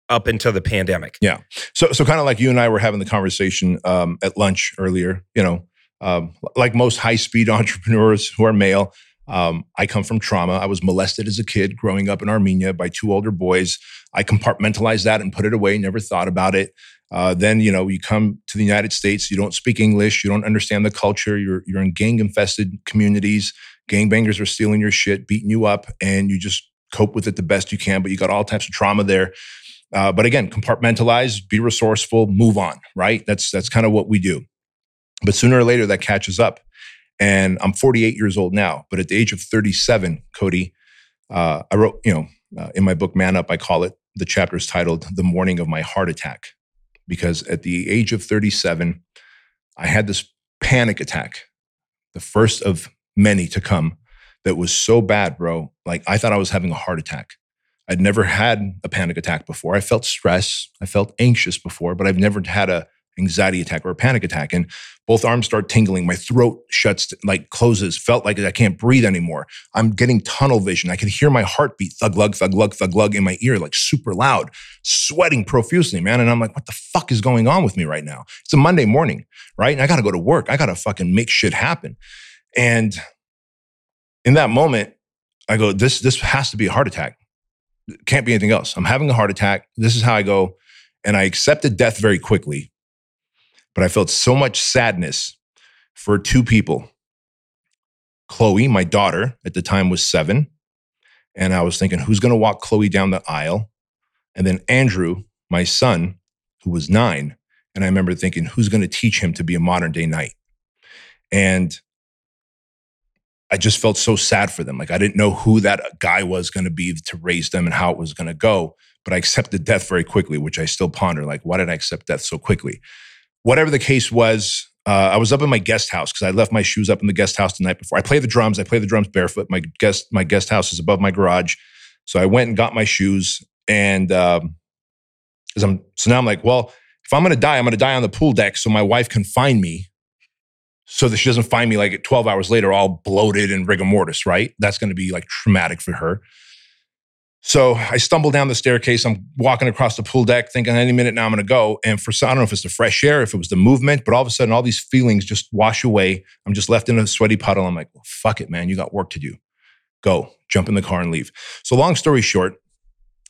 up until the pandemic? Yeah. So, so kind of like you and I were having the conversation um, at lunch earlier. You know, um, like most high-speed entrepreneurs who are male, um, I come from trauma. I was molested as a kid growing up in Armenia by two older boys. I compartmentalized that and put it away. Never thought about it. Uh, then you know, you come to the United States. You don't speak English. You don't understand the culture. You're you're in gang-infested communities. Gangbangers are stealing your shit, beating you up, and you just cope with it the best you can. But you got all types of trauma there. Uh, but again, compartmentalize, be resourceful, move on. Right? That's that's kind of what we do. But sooner or later, that catches up. And I'm 48 years old now. But at the age of 37, Cody, uh, I wrote, you know, uh, in my book Man Up, I call it. The chapter is titled "The Morning of My Heart Attack," because at the age of 37, I had this panic attack, the first of many to come, that was so bad, bro. Like I thought I was having a heart attack. I'd never had a panic attack before. I felt stress, I felt anxious before, but I've never had a anxiety attack or a panic attack. And both arms start tingling. My throat shuts, like closes, felt like I can't breathe anymore. I'm getting tunnel vision. I can hear my heartbeat thug lug, thug lug, thug lug in my ear, like super loud, sweating profusely, man. And I'm like, what the fuck is going on with me right now? It's a Monday morning, right? And I got to go to work. I got to fucking make shit happen. And in that moment, I go, this, this has to be a heart attack. Can't be anything else. I'm having a heart attack. This is how I go. And I accepted death very quickly. But I felt so much sadness for two people. Chloe, my daughter, at the time was seven. And I was thinking, who's going to walk Chloe down the aisle? And then Andrew, my son, who was nine. And I remember thinking, who's going to teach him to be a modern day knight? And I just felt so sad for them. Like I didn't know who that guy was going to be to raise them and how it was going to go. But I accepted death very quickly, which I still ponder. Like, why did I accept death so quickly? Whatever the case was, uh, I was up in my guest house because I left my shoes up in the guest house the night before. I play the drums. I play the drums barefoot. My guest my guest house is above my garage, so I went and got my shoes. And um, as I'm so now I'm like, well, if I'm to die, I'm to die on the pool deck so my wife can find me so that she doesn't find me like 12 hours later all bloated and rigor mortis, right? That's to be like traumatic for her. So I stumble down the staircase. I'm walking across the pool deck, thinking any minute now I'm going to go. And for some, I don't know if it's the fresh air, if it was the movement, but all of a sudden all these feelings just wash away. I'm just left in a sweaty puddle. I'm like, well, fuck it, man. You got work to do. Go, jump in the car and leave. So long story short,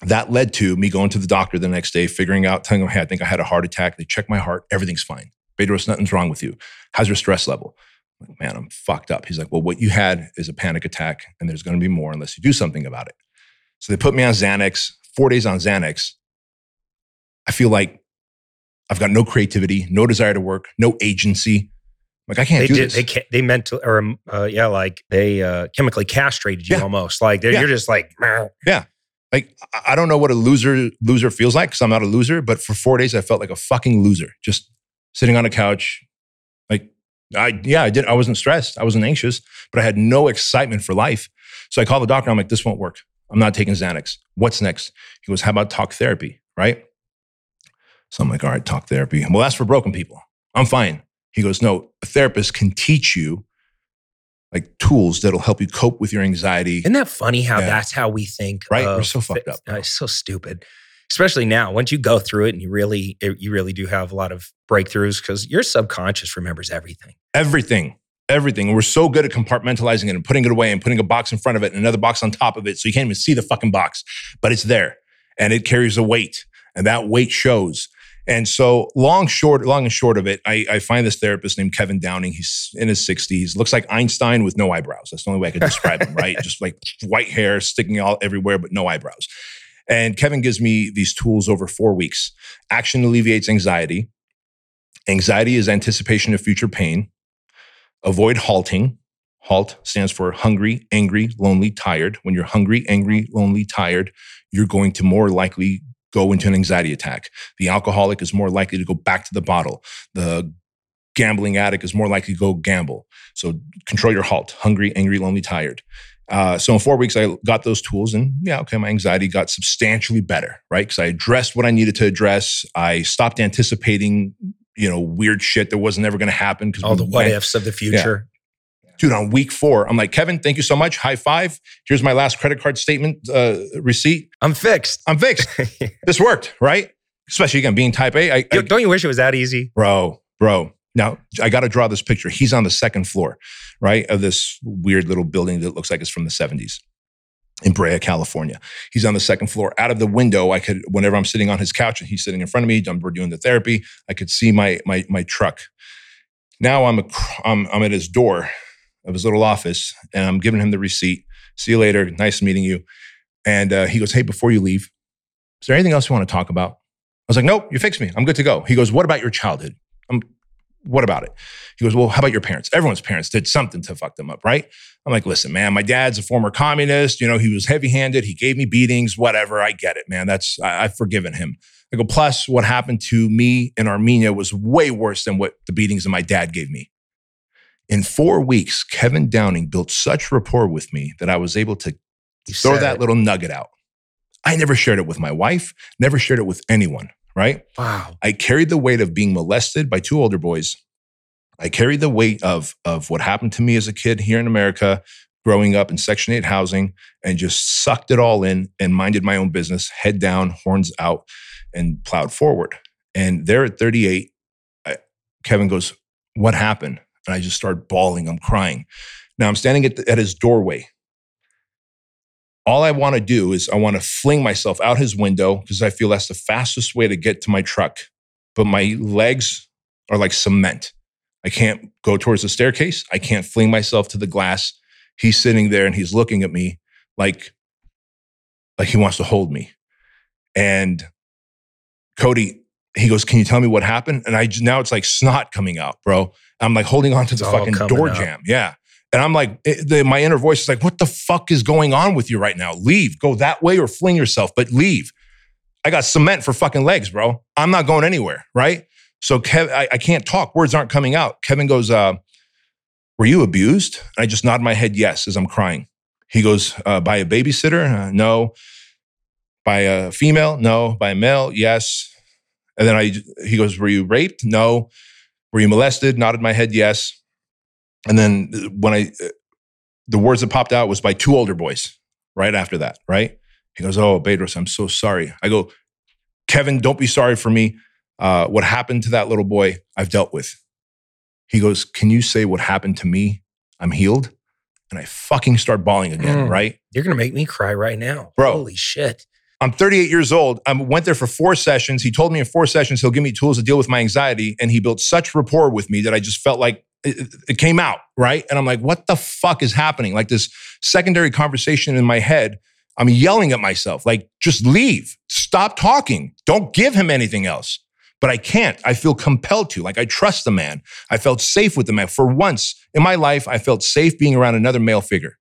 that led to me going to the doctor the next day, figuring out, telling him, hey, I think I had a heart attack. They checked my heart. Everything's fine. Bedros, nothing's wrong with you. How's your stress level? Like, man, I'm fucked up. He's like, well, what you had is a panic attack, and there's going to be more unless you do something about it. So they put me on Xanax, four days on Xanax. I feel like I've got no creativity, no desire to work, no agency. Like I can't they do did, this. They ca- they meant to, or um, uh, yeah, like they uh, chemically castrated you Yeah. almost. Like Yeah. you're just like, "Meh." like I- I don't know what a loser loser feels like because I'm not a loser. But for four days, I felt like a fucking loser, just sitting on a couch. Like I yeah, I did. I wasn't stressed. I wasn't anxious, but I had no excitement for life. So I called the doctor. I'm like, this won't work. I'm not taking Xanax. What's next? He goes, how about talk therapy? Right. So I'm like, all right, talk therapy. Well, that's for broken people. I'm fine. He goes, no, a therapist can teach you like tools that'll help you cope with your anxiety. Isn't that funny how Yeah. that's how we think? Right? We're so fucked up, Uh, bro. it's so stupid. Especially now, once you go through it and you really, you really do have a lot of breakthroughs because your subconscious remembers everything. everything everything. And we're so good at compartmentalizing it and putting it away and putting a box in front of it and another box on top of it so you can't even see the fucking box but it's there and it carries a weight and that weight shows. And so long short long and short of it i, I find this therapist named kevin downing. He's in his 60s looks like einstein with no eyebrows. That's the only way i could describe him right? Just like white hair sticking all everywhere but no eyebrows. And kevin gives me these tools over four weeks. Action alleviates anxiety. Anxiety is anticipation of future pain Avoid halting. Halt stands for hungry, angry, lonely, tired. When you're hungry, angry, lonely, tired, you're going to more likely go into an anxiety attack. The alcoholic is more likely to go back to the bottle. The gambling addict is more likely to go gamble. So control your halt hungry, angry, lonely, tired. Uh, so in four weeks, I got those tools, and yeah, okay, my anxiety got substantially better, right? Because I addressed what I needed to address. I stopped anticipating, you know, weird shit that wasn't ever going to happen. Because All the what ifs of the future. dude, on week four, I'm like, Kevin, thank you so much. High five. Here's my last credit card statement uh, receipt. I'm fixed. I'm fixed. this worked, right? Especially again, being type A. I, I, Yo, Don't you wish it was that easy? bro, bro. Now I got to draw this picture. He's on the second floor, right, of this weird little building that looks like it's from the 70s in Brea, California. He's on the second floor. Out of the window, I could, whenever I'm sitting on his couch and he's sitting in front of me, we're doing the therapy. I could see my my my truck. Now I'm a, I'm I'm at his door of his little office, and I'm giving him the receipt. See you later. Nice meeting you. And uh, he goes, Hey, before you leave, is there anything else you want to talk about? I was like, Nope, you fixed me. I'm good to go. He goes, What about your childhood? I'm, what about it? He goes, Well, how about your parents? Everyone's parents did something to fuck them up, right? I'm like, Listen, man, my dad's a former communist. You know, he was heavy handed. He gave me beatings, whatever. I get it, man. That's, I, I've forgiven him. I go, Plus, what happened to me in Armenia was way worse than what the beatings that my dad gave me. In four weeks, Kevin Downing built such rapport with me that I was able to You throw that it. little nugget out. I never shared it with my wife, never shared it with anyone, right? Wow. I carried the weight of being molested by two older boys. I carried the weight of, of what happened to me as a kid here in America, growing up in Section 8 housing, and just sucked it all in and minded my own business, head down, horns out, and plowed forward. And there at 38, I, Kevin goes, What happened? And I just start bawling. I'm crying. Now I'm standing at, the, at his doorway. All I want to do is I want to fling myself out his window because I feel that's the fastest way to get to my truck. But my legs are like cement. I can't go towards the staircase. I can't fling myself to the glass. He's sitting there and he's looking at me like, like he wants to hold me. And Cody, he goes, Can you tell me what happened? And I now it's like snot coming out, bro. I'm like holding on to the It's fucking door out. jam. Yeah. And I'm like, it- the, my inner voice is like, What the fuck is going on with you right now? Leave, go that way or fling yourself, but leave. I got cement for fucking legs, bro. I'm not going anywhere, right? So Kev, I, I can't talk. Words aren't coming out. Kevin goes, uh, "Were you abused?" And I just nod my head yes as I'm crying. He goes, uh, "By a babysitter? Uh, no. By a female? No. By a male? Yes." And then I, he goes, "Were you raped? No. Were you molested?" Nodded my head yes. And then uh, when I, uh, the words that popped out was by two older boys. Right after that, right? He goes, "Oh, Bedros, I'm so sorry." I go, "Kevin, don't be sorry for me. Uh, what happened to that little boy, I've dealt with." He goes, "Can you say what happened to me? I'm healed." And I fucking start bawling again, Mm. right? You're gonna make me cry right now, Bro. Holy shit! I'm 38 years old. I went there for four sessions. He told me in four sessions he'll give me tools to deal with my anxiety, and he built such rapport with me that I just felt like it, it came out right. And I'm like, "What the fuck is happening?" Like this secondary conversation in my head. I'm yelling at myself, like, "Just leave. Stop talking. Don't give him anything else." But I can't. I feel compelled to. Like I trust the man. I felt safe with the man. For once in my life, I felt safe being around another male figure.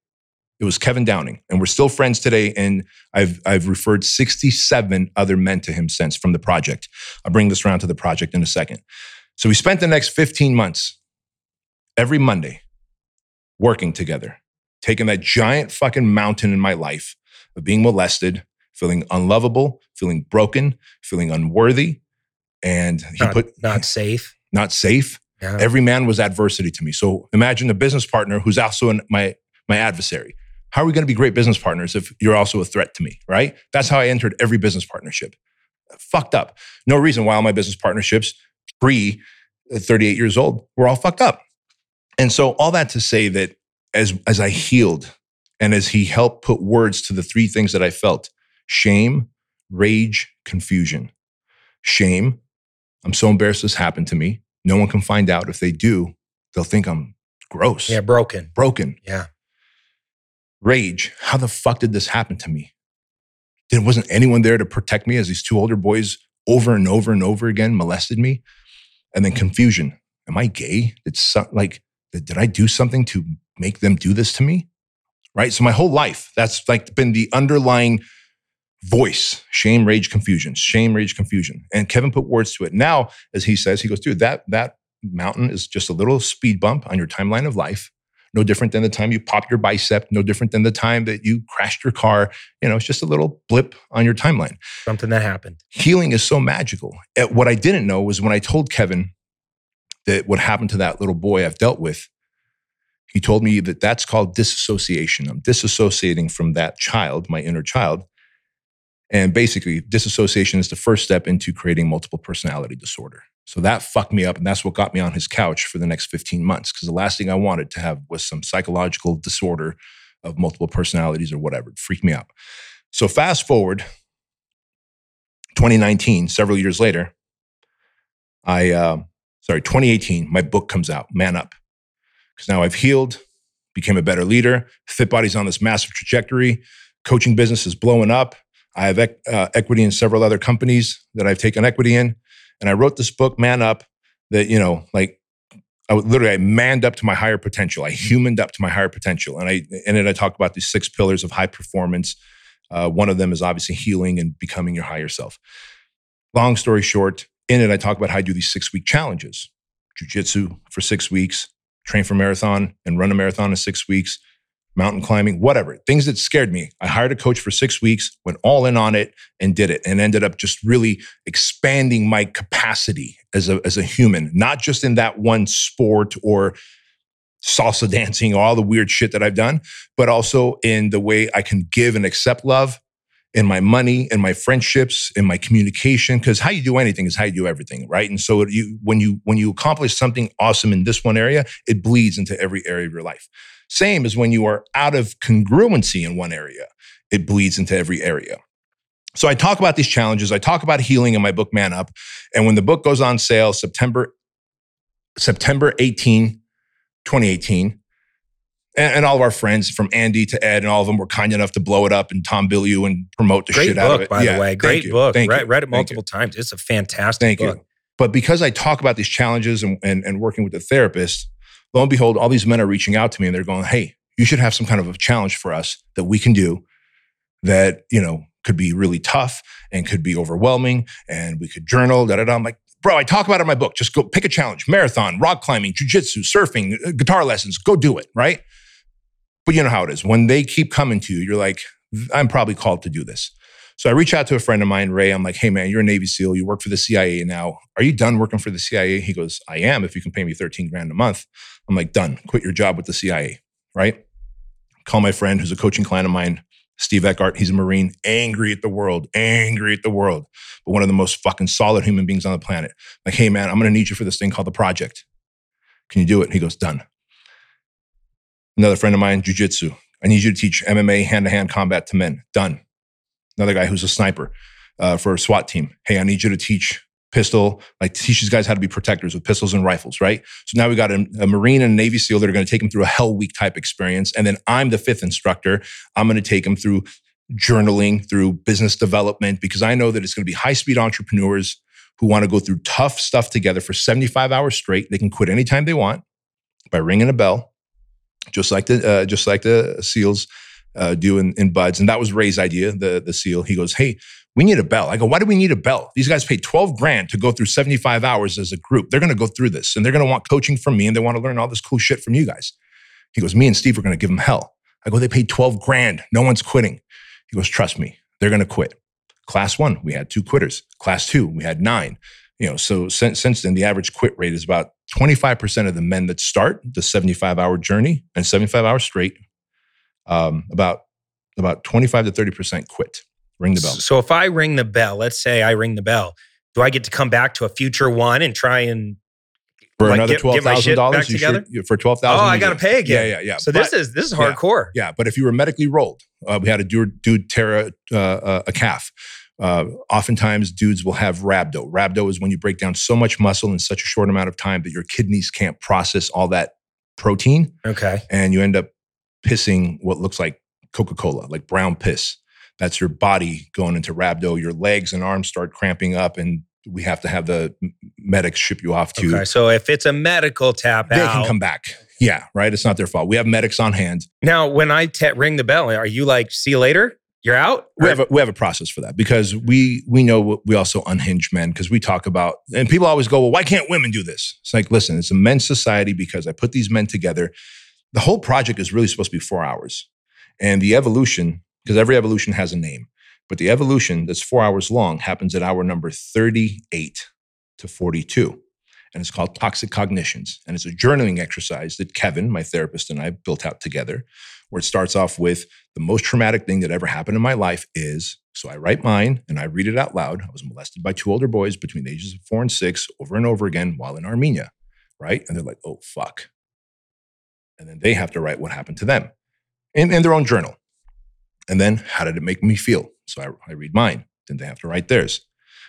It was Kevin Downing, and we're still friends today. And I've I've referred 67 other men to him since from the project. I'll bring this around to the project in a second. So we spent the next 15 months every Monday working together, taking that giant fucking mountain in my life of being molested, feeling unlovable, feeling broken, feeling unworthy. And he Not, put not safe. not safe. Yeah. Every man was adversity to me. So imagine a business partner who's also an, my my adversary. How are we going to be great business partners if you're also a threat to me, right? That's how I entered every business partnership. Fucked up. No reason why all my business partnerships pre uh, 38 years old were all fucked up. And so all that to say that as as I healed and as he helped put words to the three things that I felt, shame, rage, confusion. Shame, I'm so embarrassed this happened to me. No one can find out. If they do, they'll think I'm gross, yeah, broken. broken. Yeah. Rage, how the fuck did this happen to me? There wasn't anyone there to protect me as these two older boys over and over and over again molested me. And then confusion. Am I gay? It's like did I do something to make them do this to me? Right? So my whole life, that's like been the underlying voice shame rage confusion shame rage confusion and kevin put words to it now as he says he goes dude that that mountain is just a little speed bump on your timeline of life no different than the time you popped your bicep no different than the time that you crashed your car you know it's just a little blip on your timeline Something that happened. healing is so magical what i didn't know was when i told kevin that what happened to that little boy i've dealt with he told me that that's called disassociation i'm disassociating from that child my inner child and basically, disassociation is the first step into creating multiple personality disorder. So that fucked me up. And that's what got me on his couch for the next 15 months. Because the last thing I wanted to have was some psychological disorder of multiple personalities or whatever. It freaked me out. So fast forward 2019, several years later, I, uh, sorry, 2018, my book comes out, Man Up. Because now I've healed, became a better leader. Fit Body's on this massive trajectory. Coaching business is blowing up. I have uh, equity in several other companies that I've taken equity in. And I wrote this book, Man Up, that, you know, like I literally, I manned up to my higher potential. I humaned up to my higher potential. And I, and then I talk about these six pillars of high performance. Uh, one of them is obviously healing and becoming your higher self. Long story short, in it, I talk about how I do these six week challenges jujitsu for six weeks, train for marathon and run a marathon in six weeks, mountain climbing, whatever. Things that scared me. I hired a coach for six weeks, went all in on it, and did it, and ended up just really expanding my capacity as a, as a human, not just in that one sport or salsa dancing, all the weird shit that I've done, but also in the way I can give and accept love. In my money, in my friendships, in my communication, because how you do anything is how you do everything, right? And so you, when you when you accomplish something awesome in this one area, it bleeds into every area of your life. Same as when you are out of congruency in one area, it bleeds into every area. So I talk about these challenges. I talk about healing in my book, Man Up. And when the book goes on sale, September, September 18, 2018, And, and all of our friends from Andy to Ed and all of them were kind enough to blow it up and Tom Bilyeu and promote the Great shit out of it. by Yeah, the way. Great you, book. Thank read, you, read it multiple times. It's a fantastic Thank book. you. But because I talk about these challenges and, and, and working with the therapist, lo and behold, all these men are reaching out to me and they're going, Hey, you should have some kind of a challenge for us that we can do that, you know, could be really tough and could be overwhelming and we could journal, da da da. I'm like, bro, I talk about it in my book. Just go pick a challenge, marathon, rock climbing, jujitsu, surfing, guitar lessons, go do it, right? But you know how it is. When they keep coming to you, you're like, I'm probably called to do this. So I reach out to a friend of mine, Ray. I'm like, hey, man, you're a Navy SEAL. You work for the CIA now. Are you done working for the CIA? He goes, I am, if you can pay me 13 grand a month. I'm like, done. Quit your job with the CIA, right? Call my friend who's a coaching client of mine, Steve Eckhart. He's a Marine, angry at the world, angry at the world, but one of the most fucking solid human beings on the planet. Like, hey, man, I'm going to need you for this thing called the project. Can you do it? He goes, done. Another friend of mine, jujitsu. I need you to teach MMA hand to hand combat to men. Done. Another guy who's a sniper uh, for a SWAT team. Hey, I need you to teach pistol, like teach these guys how to be protectors with pistols and rifles, right? So now we got a, a Marine and a Navy SEAL that are going to take them through a Hell Week type experience. And then I'm the fifth instructor. I'm going to take them through journaling, through business development, because I know that it's going to be high speed entrepreneurs who want to go through tough stuff together for 75 hours straight. They can quit anytime they want by ringing a bell, just like the uh, just like the SEALs uh, do in, in BUD/S. And that was Ray's idea, the the SEAL. He goes, "Hey, we need a bell." I go, "Why do we need a bell? These guys paid 12 grand to go through 75 hours as a group. They're going to go through this, and they're going to want coaching from me, and they want to learn all this cool shit from you guys." He goes, "Me and Steve are going to give them hell." I go, "They paid 12 grand. No one's quitting." He goes, "Trust me, they're going to quit." Class one, we had two quitters. Class two, we had nine. You know, so since, since then, the average quit rate is about 25% of the men that start the 75 hour journey and 75 hours straight, um, about, about 25 to 30% quit. Ring the bell. So if I ring the bell, let's say I ring the bell, do I get to come back to a future one and try and For like, another twelve thousand dollars, you together? should for twelve oh, thousand. I got to pay again? Yeah, yeah, yeah. So this is this is yeah. hardcore. Yeah, but if you were medically rolled, uh, we had a dude, dude tear a, uh, a calf. Uh, oftentimes, dudes will have rhabdo. Rhabdo is when you break down so much muscle in such a short amount of time that your kidneys can't process all that protein, Okay. and you end up pissing what looks like Coca Cola, like brown piss. That's your body going into rhabdo. Your legs and arms start cramping up, and we have to have the medics ship you off to. Okay. So if it's a medical tap They out, can come back. Yeah, right. It's not their fault. We have medics on hand. now when I te- ring the bell, are you like, see you later? You're out? we have a, we have a process for that because we we know we also unhinge men because we talk about and people always go well why can't women do this? It's like listen it's a men's society because i put these men together. The whole project is really supposed to be four hours. And the evolution because every evolution has a name but the evolution that's four hours long happens at hour number 38 to 42 and it's called toxic cognitions. And it's a journaling exercise that kevin my therapist and i built out together where it starts off with the most traumatic thing that ever happened in my life is so I write mine and I read it out loud. I was molested by two older boys between the ages of four and six over and over again while in Armenia, right? And they're like, oh, fuck. And then they have to write what happened to them in, in their own journal. And then how did it make me feel? So I, I read mine. Then they have to write theirs.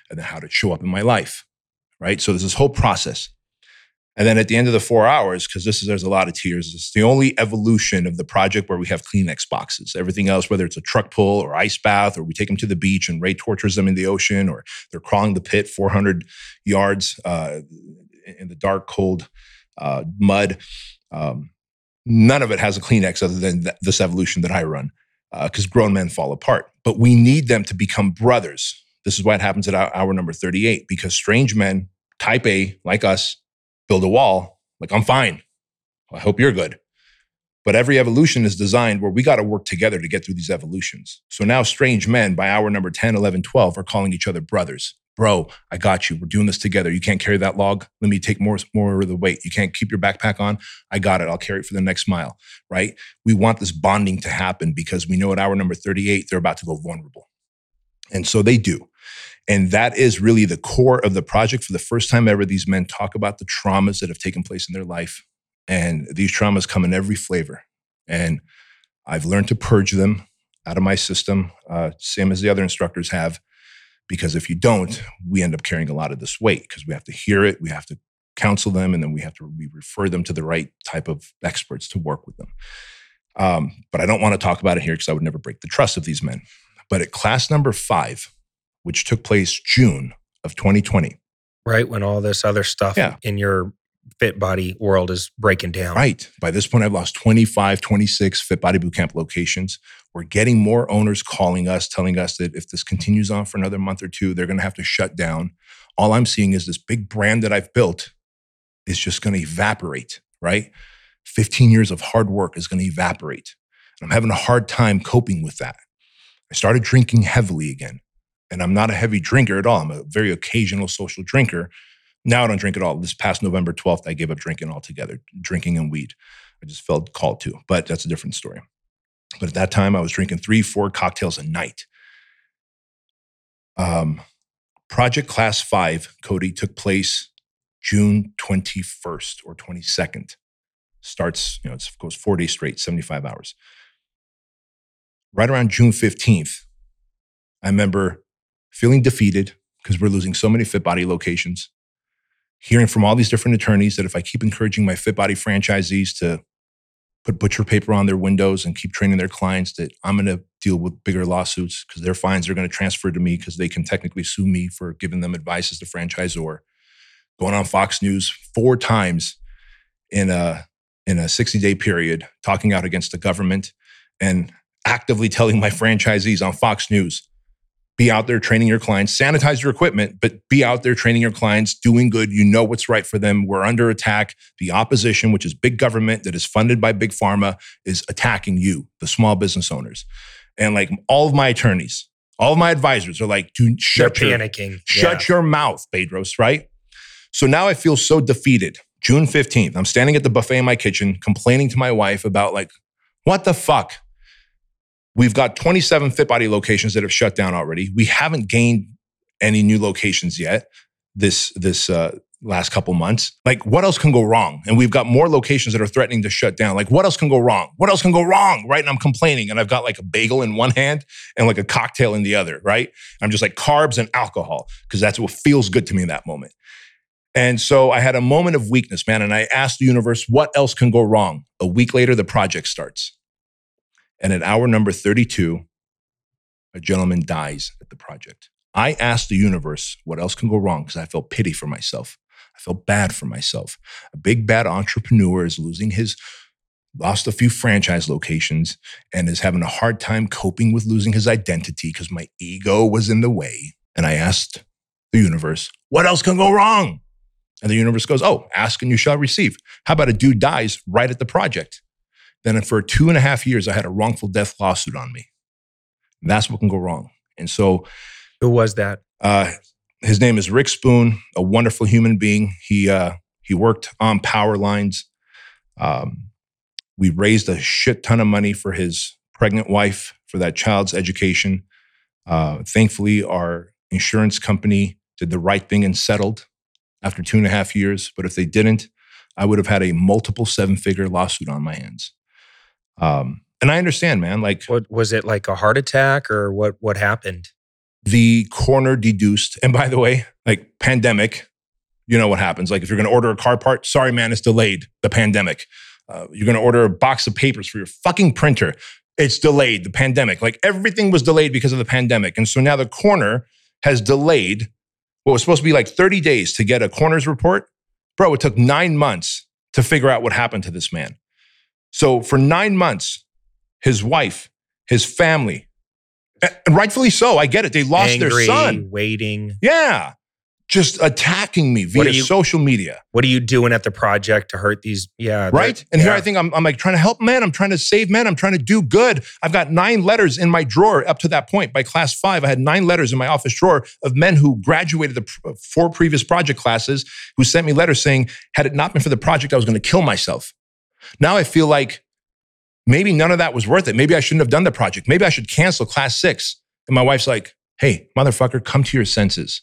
And then how did it show up in my life, right? So there's this whole process. And then at the end of the four hours, because this is there's a lot of tears, it's the only evolution of the project where we have Kleenex boxes. Everything else, whether it's a truck pull or ice bath, or we take them to the beach and Ray tortures them in the ocean, or they're crawling the pit 400 yards uh, in the dark, cold uh, mud. Um, none of it has a Kleenex other than th- this evolution that I run, because grown men fall apart. But we need them to become brothers. This is why it happens at hour number 38, because strange men, type A, like us, build a wall. Like, I'm fine. I hope you're good. But every evolution is designed where we got to work together to get through these evolutions. So now, strange men by hour number 10, 11, 12 are calling each other brothers. Bro, I got you. We're doing this together. You can't carry that log. Let me take more, more of the weight. You can't keep your backpack on. I got it. I'll carry it for the next mile, right? We want this bonding to happen because we know at hour number 38, they're about to go vulnerable. And so they do. And that is really the core of the project. For the first time ever, these men talk about the traumas that have taken place in their life. And these traumas come in every flavor. And I've learned to purge them out of my system, uh, same as the other instructors have. Because if you don't, we end up carrying a lot of this weight because we have to hear it, we have to counsel them, and then we have to we refer them to the right type of experts to work with them. Um, but I don't want to talk about it here because I would never break the trust of these men. But at class number five, which took place June of 2020, Right when all this other stuff Yeah. in your fit body world is breaking down. Right. By this point, I've lost 25, 26 Fit Body Boot Camp locations. We're getting more owners calling us, telling us that if this continues on for another month or two, they're going to have to shut down. All I'm seeing is this big brand that I've built is just going to evaporate, right? 15 years of hard work is going to evaporate. And I'm having a hard time coping with that. I started drinking heavily again. And I'm not a heavy drinker at all. I'm a very occasional social drinker. Now I don't drink at all. This past November 12th, I gave up drinking altogether, drinking and weed. I just felt called to, but that's a different story. But at that time, I was drinking three, four cocktails a night. Um, Project Class 5, Cody, took place June 21st or 22nd. Starts, you know, it goes four days straight, 75 hours. Right around June 15th, I remember feeling defeated because we're losing so many fit body locations hearing from all these different attorneys that if I keep encouraging my Fit Body franchisees to put butcher paper on their windows and keep training their clients, that I'm going to deal with bigger lawsuits because their fines are going to transfer to me because they can technically sue me for giving them advice as the franchisor. Going on Fox News four times in a in a 60 day period, talking out against the government and actively telling my franchisees on Fox News be out there training your clients, sanitize your equipment, but be out there training your clients, doing good. You know what's right for them. We're under attack. The opposition, which is big government that is funded by big pharma, is attacking you, the small business owners. And like all of my attorneys, all of my advisors are like, dude, They're shut your, panicking. shut your mouth, Bedros, right? So now I feel so defeated. June 15th, I'm standing at the buffet in my kitchen complaining to my wife about like, what the fuck? We've got 27 Fit Body locations that have shut down already. We haven't gained any new locations yet this this uh, last couple months. Like, what else can go wrong? And we've got more locations that are threatening to shut down. Like, what else can go wrong? What else can go wrong? Right? And I'm complaining, and I've got like a bagel in one hand and like a cocktail in the other. Right? I'm just like carbs and alcohol because that's what feels good to me in that moment. And so I had a moment of weakness, man. And I asked the universe, what else can go wrong? A week later, the project starts. And at hour number 32, a gentleman dies at the project. I asked the universe what else can go wrong because I felt pity for myself. I felt bad for myself. A big bad entrepreneur is losing his, lost a few franchise locations and is having a hard time coping with losing his identity because my ego was in the way. And I asked the universe, what else can go wrong? And the universe goes, oh, ask and you shall receive. How about a dude dies right at the project? Then for two and a half years, I had a wrongful death lawsuit on me. And that's what can go wrong. And so Who was that? uh, his name is Rick Spoon, a wonderful human being. He uh, he worked on power lines. Um, we raised a shit ton of money for his pregnant wife for that child's education. Uh, thankfully, our insurance company did the right thing and settled after two and a half years. But if they didn't, I would have had a multiple seven figure lawsuit on my hands. Um, and I understand, man. Like What was it like a heart attack or what what happened? the coroner deduced. And by the way, like pandemic, you know what happens. Like if you're going to order a car part, sorry, man, it's delayed. The pandemic. Uh, you're going to order a box of papers for your fucking printer. It's delayed. The pandemic. Like everything was delayed because of the pandemic. And so now the coroner has delayed what was supposed to be like 30 days to get a coroner's report. Bro, it took nine months to figure out what happened to this man. So for nine months, his wife, his family, and rightfully so, I get it. They lost Angry, their son. waiting. Yeah. Just attacking me via you- social media. What are you doing at the project to hurt these? Yeah, Right. And here. I think I'm, I'm like trying to help men. I'm trying to save men. I'm trying to do good. I've got nine letters in my drawer up to that point. By class five, I had nine letters in my office drawer of men who graduated the four previous project classes who sent me letters saying, had it not been for the project, I was going to kill myself. Now I feel like maybe none of that was worth it. Maybe I shouldn't have done the project. Maybe I should cancel class six. And my wife's like, hey, motherfucker, come to your senses.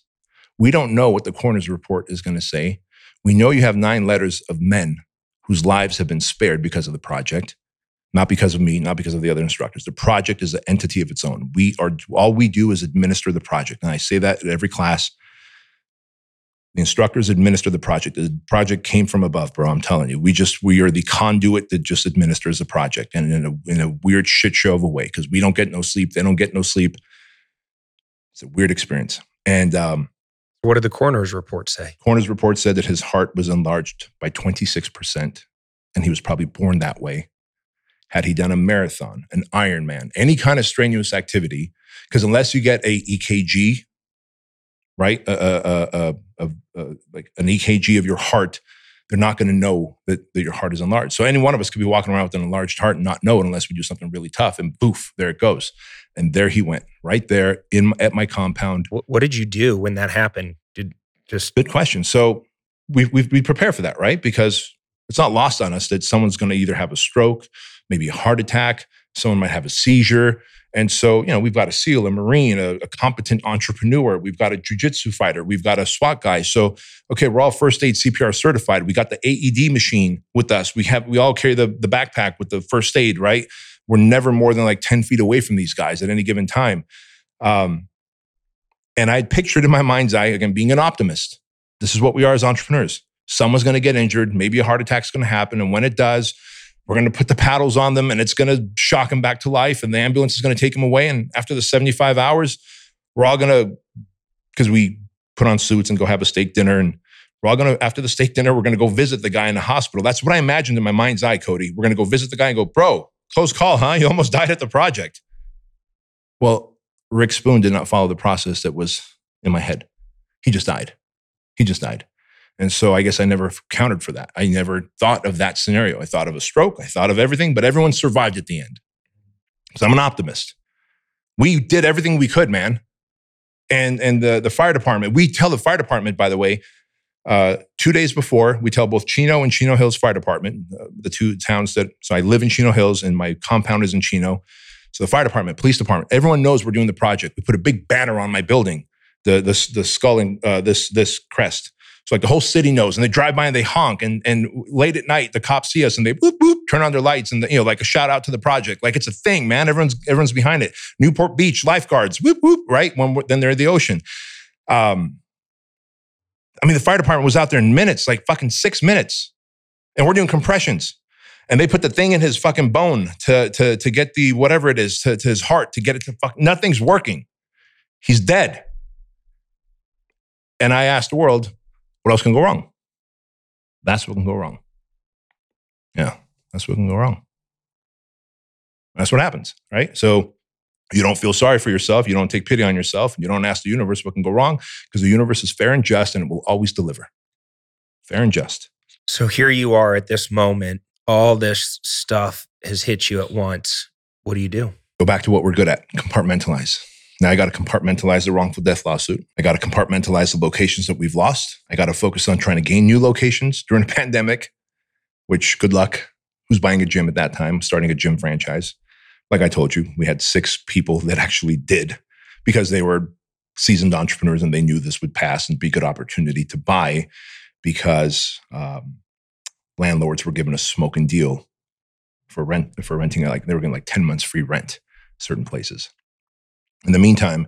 We don't know what the coroner's report is going to say. We know you have nine letters of men whose lives have been spared because of the project, not because of me, not because of the other instructors. The project is an entity of its own. We are all we do is administer the project. And I say that at every class. The instructors administer the project. The project came from above, bro. I'm telling you. We just we are the conduit that just administers the project, and in a in a weird shit show of a way because we don't get no sleep. They don't get no sleep. It's a weird experience. And um, What did the coroner's report say? coroner's report said that his heart was enlarged by 26 percent, and he was probably born that way. Had he done a marathon, an Ironman, any kind of strenuous activity, because unless you get a EKG, right, a, a, a, a, a, uh, like an EKG of your heart, they're not going to know that, that your heart is enlarged. So any one of us could be walking around with an enlarged heart and not know it unless we do something really tough, and boof, there it goes. And there he went, right there in at my compound. What, what did you do when that happened? Did just Good question. So we we we prepare for that, right? Because it's not lost on us that someone's going to either have a stroke, maybe a heart attack, someone might have a seizure. And so, you know, we've got a SEAL, a Marine, a, a competent entrepreneur. We've got a jujitsu fighter. We've got a SWAT guy. So, okay, we're all first aid CPR certified. We got the AED machine with us. We have, we all carry the, the backpack with the first aid, right? We're never more than like 10 feet away from these guys at any given time. Um, and I pictured in my mind's eye, again, being an optimist. This is what we are as entrepreneurs. Someone's going to get injured. Maybe a heart attack's going to happen. And when it does, we're going to put the paddles on them and it's going to shock them back to life. And the ambulance is going to take them away. And after the 75 hours, we're all going to, because we put on suits and go have a steak dinner. And we're all going to, after the steak dinner, we're going to go visit the guy in the hospital. That's what I imagined in my mind's eye, Cody. We're going to go visit the guy and go, bro, close call, huh? You almost died at the project. Well, Rick Spoon did not follow the process that was in my head. He just died. He just died. And so I guess I never counted for that. I never thought of that scenario. I thought of a stroke. I thought of everything, but everyone survived at the end. So I'm an optimist. We did everything we could, man. And and the the fire department, we tell the fire department, by the way, uh, two days before, we tell both Chino and Chino Hills Fire Department, uh, the two towns that. So I live in Chino Hills, and my compound is in Chino. So the fire department, police department, everyone knows we're doing the project. We put a big banner on my building, the the the skull and uh, this this crest. So like the whole city knows, and they drive by and they honk, and and late at night the cops see us and they boop boop turn on their lights and you know like a shout out to the project, like it's a thing, man. Everyone's everyone's behind it. Newport Beach lifeguards, whoop whoop, right? When then they're in the ocean. Um, I mean the fire department was out there in minutes, like fucking six minutes, and we're doing compressions. And they put the thing in his fucking bone to to to get the whatever it is to, to his heart to get it to fuck. Nothing's working. He's dead. And I asked the world, what else can go wrong? That's what can go wrong. Yeah, that's what can go wrong. That's what happens, right? So you don't feel sorry for yourself. You don't take pity on yourself. And You don't ask the universe what can go wrong because the universe is fair and just and it will always deliver. Fair and just. so here you are at this moment. All this stuff has hit you at once. What do you do? Go back to what we're good at compartmentalize. Now I got to compartmentalize the wrongful death lawsuit. I got to compartmentalize the locations that we've lost. I got to focus on trying to gain new locations during a pandemic, which good luck. Who's buying a gym at that time, starting a gym franchise? Like I told you, we had six people that actually did because they were seasoned entrepreneurs and they knew this would pass and be a good opportunity to buy because um, landlords were given a smoking deal for rent for renting like they were getting like 10 months free rent certain places in the meantime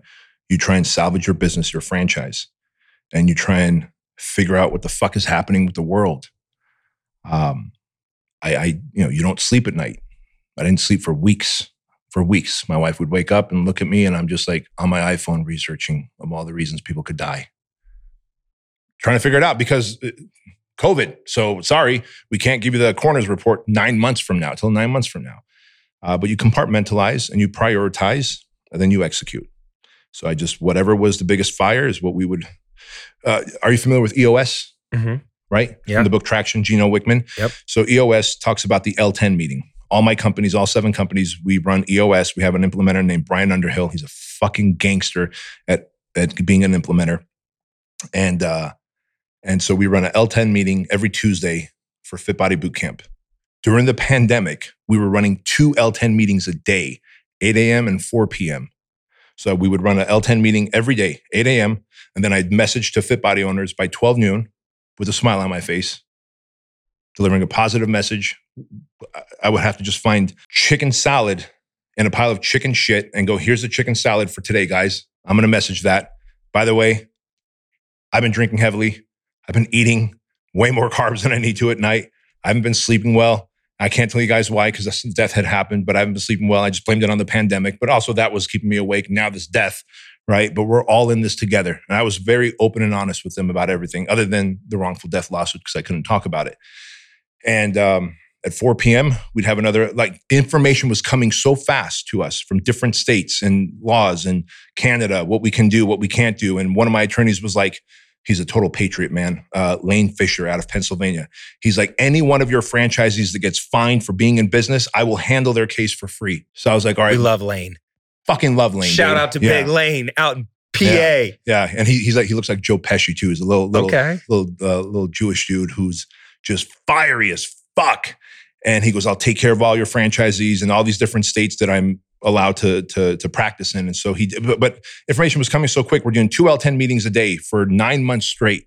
you try and salvage your business your franchise and you try and figure out what the fuck is happening with the world. Um i i you know you don't sleep at night. I didn't sleep for weeks for weeks. My wife would wake up and look at me and i'm just like on my iphone researching of all the reasons people could die. Trying to figure it out because uh, covid. So sorry we can't give you the coroner's report nine months from now till nine months from now. Uh, but you compartmentalize and you prioritize and then you execute so i just whatever was the biggest fire is what we would uh, are you familiar with eos Mm-hmm. right? Yeah. From the book Traction, Gino Wickman. Yep. So EOS talks about the L10 meeting. All my companies, all seven companies, we run EOS. We have an implementer named Brian Underhill. He's a fucking gangster at, at being an implementer. And uh, and so we run an L10 meeting every Tuesday for Fit Body Boot Camp. During the pandemic, we were running two L10 meetings a day, 8 a.m. and 4 p.m. So we would run an L10 meeting every day, 8 a.m. And then I'd message to Fit Body owners by 12 noon with a smile on my face, delivering a positive message. I- would have to just find chicken salad in a pile of chicken shit and go, here's the chicken salad for today, guys. I'm going to message that. By the way, I've been drinking heavily. I've been eating way more carbs than I need to at night. I haven't been sleeping well. I can't tell you guys why because death had happened, but I haven't been sleeping well. I just blamed it on the pandemic, but also that was keeping me awake. Now this death, right? But we're all in this together. And I was very open and honest with them about everything, other than the wrongful death lawsuit because I couldn't talk about it. And um, at 4 p.m., we'd have another, like, information was coming so fast to us from different states and laws and Canada, what we can do, what we can't do. And one of my attorneys was like, He's a total patriot, man. Uh, Lane Fisher out of Pennsylvania. He's like, any one of your franchisees that gets fined for being in business, I will handle their case for free. So I was like, all right. We love Lane. Fucking love Lane. Shout dude. out to yeah. Big Lane out in PA. Yeah. Yeah, and he, he's like he looks like Joe Pesci too. He's a little little Okay. little uh, little Jewish dude who's just fiery as fuck. And he goes, "I'll take care of all your franchisees in all these different states that I'm allowed to to to practice in." And so he, but, but information was coming so quick. We're doing two L10 meetings a day for nine months straight.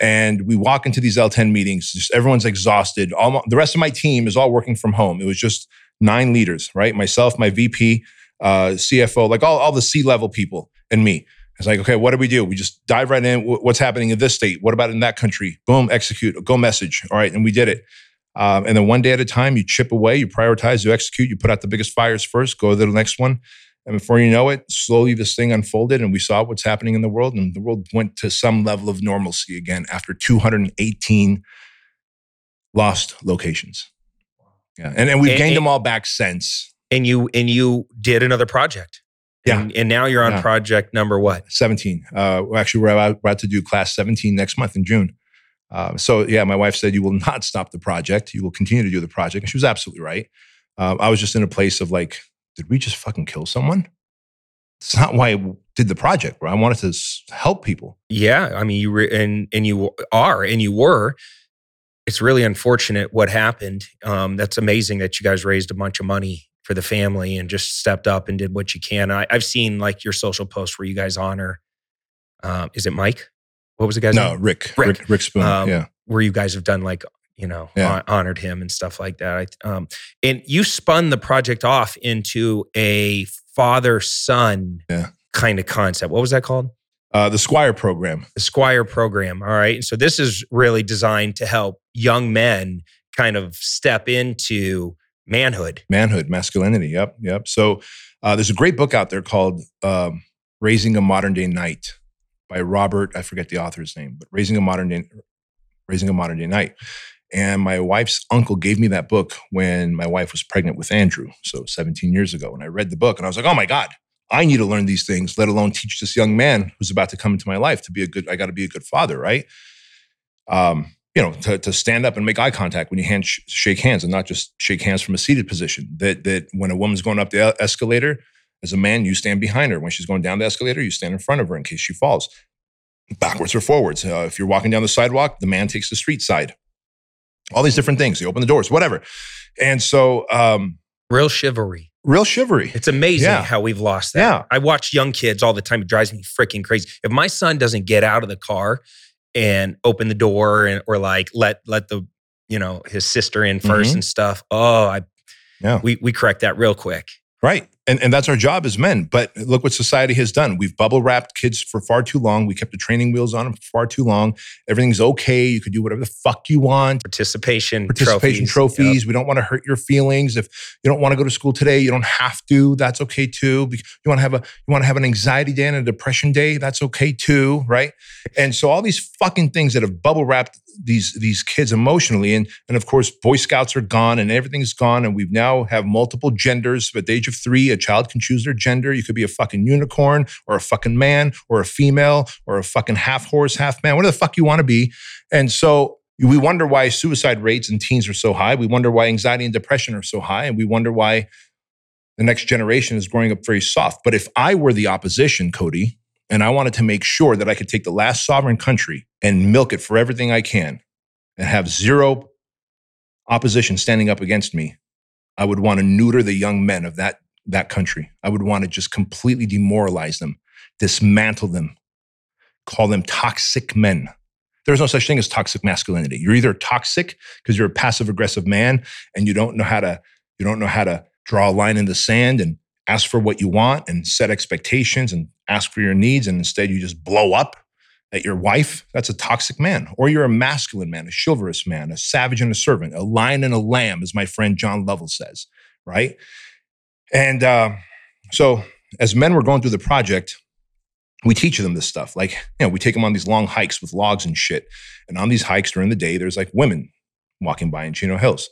And we walk into these L10 meetings, just everyone's exhausted. All the rest of my team is all working from home. It was just nine leaders, right? Myself, my VP, uh, CFO, like all, all the C level people, and me. It's like, okay, what do we do? We just dive right in. What's happening in this state? What about in that country? Boom, execute, go message. All right, and we did it. Um, and then one day at a time, you chip away, you prioritize, you execute, you put out the biggest fires first, go to the next one. And before you know it, slowly this thing unfolded and we saw what's happening in the world. And the world went to some level of normalcy again after 218 lost locations. Yeah. And, and we've And- gained and- them all back since And you and you did another project. Yeah. And, and now you're on Yeah. project number what? 17. 17. Uh, actually, we're about, we're about to do class 17 next month in June. Uh, so, yeah, my wife said, You will not stop the project. You will continue to do the project. And she was absolutely right. Um, I was just in a place of like, Did we just fucking kill someone? It's not why I did the project. I wanted to help people. Yeah, I mean you re- and and you are and you were. It's really unfortunate what happened. Um, that's amazing that you guys raised a bunch of money for the family and just stepped up and did what you can. I, I've seen like your social posts where you guys honor. Um, is it Mike? What was the guy's no, name? Rick. Rick. Rick, Rick Spoon. Um, yeah. Where you guys have done like you know Yeah. hon- honored him and stuff like that. I, um, and you spun the project off into a father son Yeah. kind of concept. What was that called? Uh, the Squire program. the Squire program. All right. And so this is really designed to help young men kind of step into manhood. manhood, masculinity. Yep, yep. So uh, there's a great book out there called um, "Raising a Modern Day Knight" by Robert. I forget the author's name, but "Raising a Modern Day, Raising a Modern Day Knight." And my wife's uncle gave me that book when my wife was pregnant with Andrew, so 17 years ago. And I read the book, and I was like, "Oh my god." I need to learn these things, let alone teach this young man who's about to come into my life to be a good. I got to be a good father, right? Um, you know, to, to stand up and make eye contact when you hand sh- shake hands, and not just shake hands from a seated position. That that when a woman's going up the escalator, as a man, you stand behind her. When she's going down the escalator, you stand in front of her in case she falls, backwards or forwards. Uh, if you're walking down the sidewalk, the man takes the street side. All these different things. You open the doors, whatever. And so, um, Real chivalry. real chivalry. It's amazing Yeah. how we've lost that. Yeah. I watch young kids all the time. It drives me freaking crazy. If my son doesn't get out of the car and open the door and or like let let the you know his sister in 1st Mhm. and stuff, oh, I Yeah. we we correct that real quick. Right. And, and that's our job as men. But look what society has done. We've bubble wrapped kids for far too long. We kept the training wheels on them for far too long. Everything's okay. You could do whatever the fuck you want. Participation, Participation trophies. trophies. Yep. We don't want to hurt your feelings. If you don't want to go to school today, you don't have to. That's okay too. You want to have a you want to have an anxiety day and a depression day. That's okay too, right? And so all these fucking things that have bubble wrapped these these kids emotionally, and and of course Boy Scouts are gone and everything's gone, and we've now have multiple genders. At the age of three, a child can choose their gender. You could be a fucking unicorn or a fucking man or a female or a fucking half horse, half man, whatever the fuck you want to be. And so we wonder why suicide rates in teens are so high. We wonder why anxiety and depression are so high. And we wonder why the next generation is growing up very soft. But if I were the opposition, Cody, and I wanted to make sure that I could take the last sovereign country and milk it for everything I can and have zero opposition standing up against me, I would want to neuter the young men of that, that country. I would want to just completely demoralize them, dismantle them, call them toxic men. There's no such thing as toxic masculinity. You're either toxic because you're a passive aggressive man and you don't know how to you don't know how to draw a line in the sand and ask for what you want and set expectations and ask for your needs and instead you just blow up at your wife, that's a toxic man, or you're a masculine man, a chivalrous man, a savage and a servant, a lion and a lamb, as my friend John Lovell says, right? And uh, so as men were going through the project, we teach them this stuff. Like, you know, we take them on these long hikes with logs and shit. And on these hikes during the day, there's like women walking by in Chino Hills.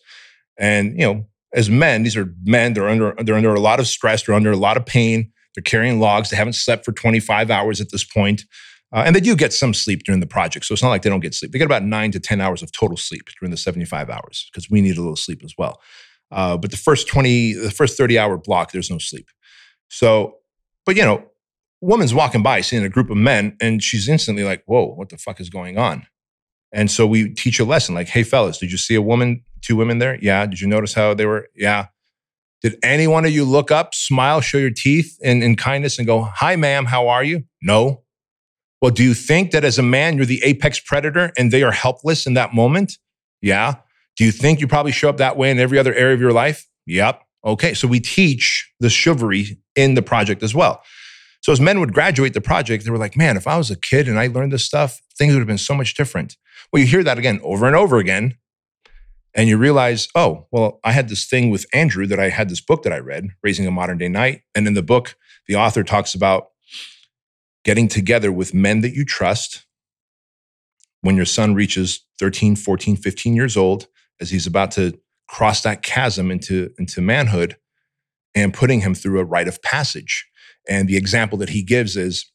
And, you know, as men, these are men, they're under they're under a lot of stress, they're under a lot of pain. They're carrying logs. They haven't slept for 25 hours at this point. Uh, and they do get some sleep during the project. So it's not like they don't get sleep. They get about nine to 10 hours of total sleep during the 75 hours because we need a little sleep as well. Uh, but the first 20, the first 30 hour block, there's no sleep. So, but you know, woman's walking by seeing a group of men and she's instantly like, whoa, what the fuck is going on? And so we teach a lesson like, hey, fellas, did you see a woman, two women there? Yeah. Did you notice how they were? Yeah. Did any one of you look up, smile, show your teeth in, in kindness and go, hi, ma'am, how are you? No. Well, do you think that as a man, you're the apex predator and they are helpless in that moment? Yeah. Do you think you probably show up that way in every other area of your life? Yep. Okay. So we teach the chivalry in the project as well. So as men would graduate the project, they were like, man, if I was a kid and I learned this stuff, things would have been so much different. Well, you hear that again over and over again. And you realize, oh, well, I had this thing with Andrew that I had this book that I read, Raising a Modern Day Knight. And in the book, the author talks about getting together with men that you trust when your son reaches 13, 14, 15 years old, as he's about to cross that chasm into, into manhood, and putting him through a rite of passage. And the example that he gives is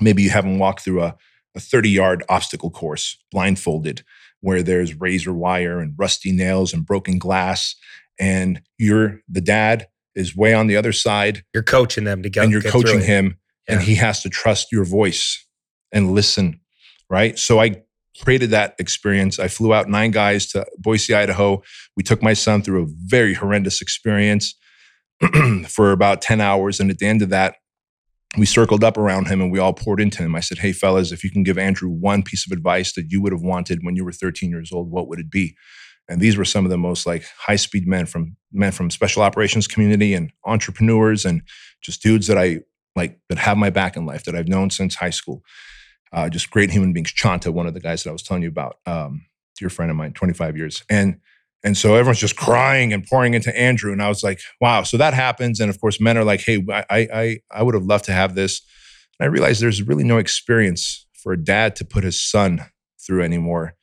maybe you have him walk through a, a 30 yard obstacle course blindfolded where there's razor wire and rusty nails and broken glass. And you're the dad is way on the other side. You're coaching them to go. And you're coaching him, yeah. and he has to trust your voice and listen. Right. So I created that experience. I flew out nine guys to Boise, Idaho. We took my son through a very horrendous experience for about 10 hours. And at the end of that, we circled up around him and we all poured into him. I said, Hey, fellas, if you can give Andrew one piece of advice that you would have wanted when you were 13 years old, what would it be? And these were some of the most like high speed men from men from special operations community and entrepreneurs and just dudes that I like that have my back in life that I've known since high school. Uh, just great human beings. Chanta, one of the guys that I was telling you about, um, dear friend of mine, 25 years. And and so everyone's just crying and pouring into Andrew. And I was like, wow. So that happens. And of course, men are like, hey, I, I, I would have loved to have this. And I realized there's really no experience for a dad to put his son through anymore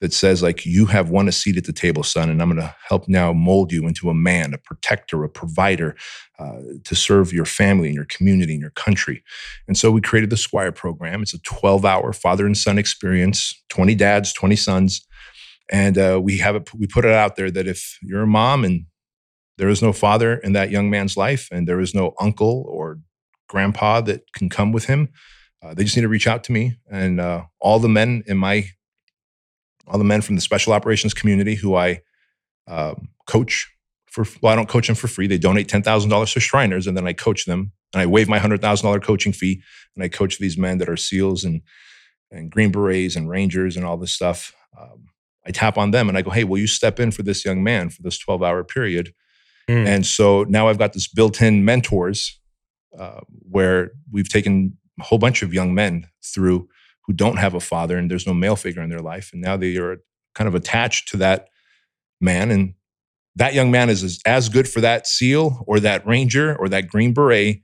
that says, like, you have won a seat at the table, son, and I'm going to help now mold you into a man, a protector, a provider uh, to serve your family and your community and your country. And so we created the Squire program. It's a 12 hour father and son experience, 20 dads, 20 sons and uh, we have it we put it out there that if you're a mom and there is no father in that young man's life and there is no uncle or grandpa that can come with him uh, they just need to reach out to me and uh, all the men in my all the men from the special operations community who i um, coach for well i don't coach them for free they donate $10000 to shriners and then i coach them and i waive my $100000 coaching fee and i coach these men that are seals and and green berets and rangers and all this stuff um, I tap on them and I go, hey, will you step in for this young man for this 12 hour period? Mm. And so now I've got this built in mentors uh, where we've taken a whole bunch of young men through who don't have a father and there's no male figure in their life. And now they are kind of attached to that man. And that young man is as, good for that SEAL or that ranger or that Green Beret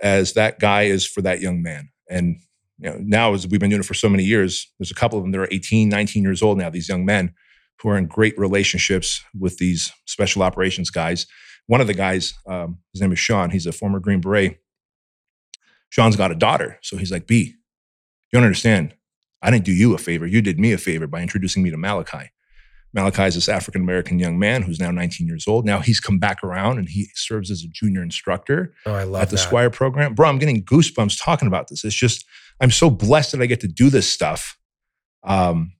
as that guy is for that young man. And you know, now as we've been doing it for so many years, there's a couple of them that are 18, 19 years old now, these young men who are in great relationships with these special operations guys. One of the guys, um, his name is Sean. He's a former Green Beret. Sean's got a daughter. So he's like, B, you don't understand. I didn't do you a favor. You did me a favor by introducing me to Malachi. Malachi is this African American young man who's now 19 years old. Now he's come back around and he serves as a junior instructor oh, at the that. Squire program. Bro, I'm getting goosebumps talking about this. It's just, I'm so blessed that I get to do this stuff. Um,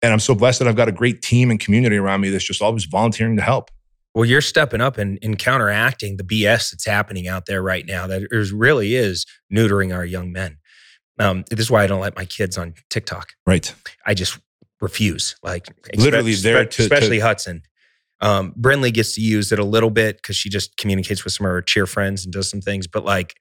and I'm so blessed that I've got a great team and community around me that's just always volunteering to help. Well, you're stepping up and, and counteracting the BS that's happening out there right now. That is, really is neutering our young men. Um, this is why I don't let my kids on TikTok. Right. I just refuse. Like literally there to especially to, Hudson. Um, Brinley gets to use it a little bit because she just communicates with some of her cheer friends and does some things. But like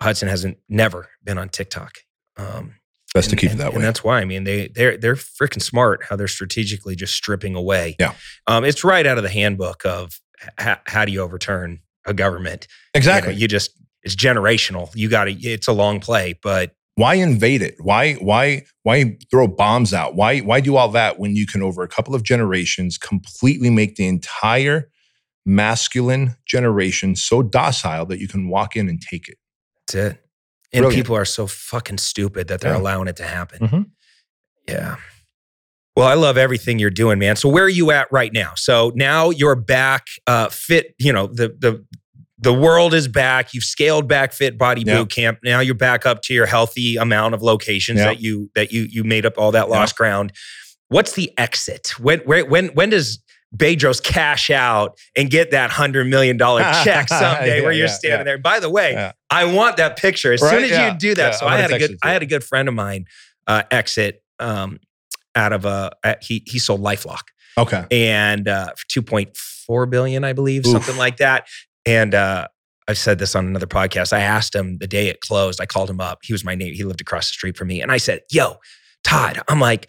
Hudson hasn't never been on TikTok. Um, best to keep and- it that And that's why I mean they they're they're freaking smart how they're strategically just stripping away. Yeah. um, it's right out of the handbook of h- how do you overturn a government. You know, Exactly. You, just it's generational. You got to. It's a long play, but why invade it? Why why why throw bombs out? Why why do all that when you can over a couple of generations completely make the entire masculine generation so docile that you can walk in and take it? that's it. And Brilliant. people are so fucking stupid that they're Yeah. allowing it to happen. Mhm. Yeah. Well, I love everything you're doing, man. So where are you at right now? So now you're back, uh, fit. You know the the the world is back. You've scaled back Fit Body Yeah. Boot Camp. Now you're back up to your healthy amount of locations Yeah. that you that you you made up all that lost ground. What's the exit? When where, when when does Bedros cash out and get that hundred million dollar check someday Yeah, where you're yeah, standing yeah. there? By the way. I want that picture as soon as you do that. so I had a good I had a good friend of mine uh, exit um, out of a uh, he he sold LifeLock Okay. and uh, two point four billion, I believe, Oof. something like that. And uh, I've said this on another podcast. I asked him the day it closed. I called him up. He was my name. He lived across the street from me, and I said, "Yo, Todd." I'm like,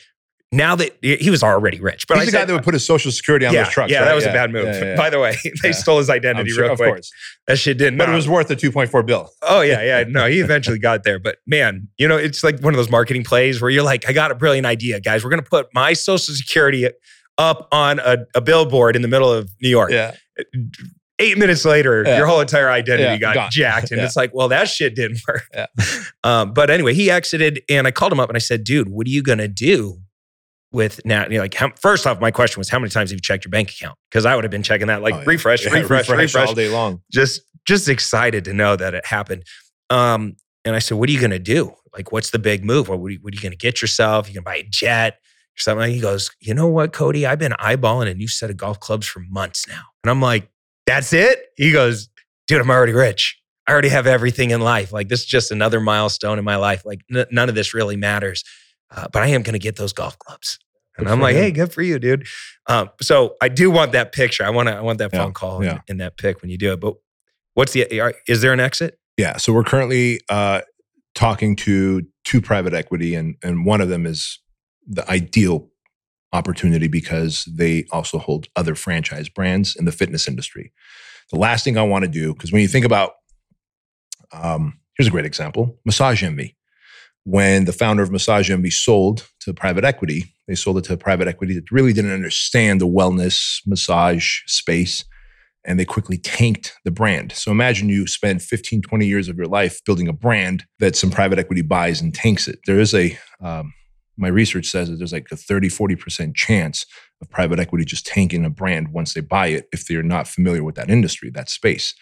now that he was already rich, but He's I the said, guy that would put his social security on yeah, those trucks. yeah, right? that was a bad move. Yeah, yeah, By the way, they Yeah. stole his identity sure- real of quick. course. That shit didn't. But uh, it was worth the 2.4 bill. Oh yeah, yeah. No, he eventually got there. But man, you know, it's like one of those marketing plays where you're like, I got a brilliant idea, guys. We're gonna put my social security up on a, a billboard in the middle of New York. Yeah. Eight minutes later, Yeah. your whole entire identity Yeah, got gone. jacked. And Yeah. it's like, well, that shit didn't work. Um, but anyway, he exited and I called him up and I said, dude, what are you gonna do with now? You know, like how, first off, my question was how many times have you checked your bank account? Because I would have been checking that like Oh, refresh, Yeah, refresh, refresh, all day long. just just excited to know that it happened. Um, and I said, "What are you going to do? Like, what's the big move? What, what are you, you going to get yourself? You can buy a jet or something." He goes, "You know what, Cody? I've been eyeballing a new set of golf clubs for months now." And I'm like, "That's it?" He goes, "Dude, I'm already rich. I already have everything in life. Like, this is just another milestone in my life. Like, n- none of this really matters. Uh, but I am going to get those golf clubs." And Good I'm like. "Hey, good for you, dude." Um, so I do want that picture. I want to. I want that Yeah, phone call yeah. and, and that pic when you do it. But what's the? Is there an exit? Yeah. So we're currently uh, talking to two private equity, and and one of them is the ideal opportunity because they also hold other franchise brands in the fitness industry. The last thing I want to do, because when you think about, um, here's a great example: Massage Envy. When the founder of Massage Envy sold to private equity, they sold it to private equity that really didn't understand the wellness massage space and they quickly tanked the brand. So imagine you spend 15, 20 years of your life building a brand that some private equity buys and tanks it. There is a, um, my research says that there's like a 30, 40% chance of private equity just tanking a brand once they buy it if they're not familiar with that industry, that space.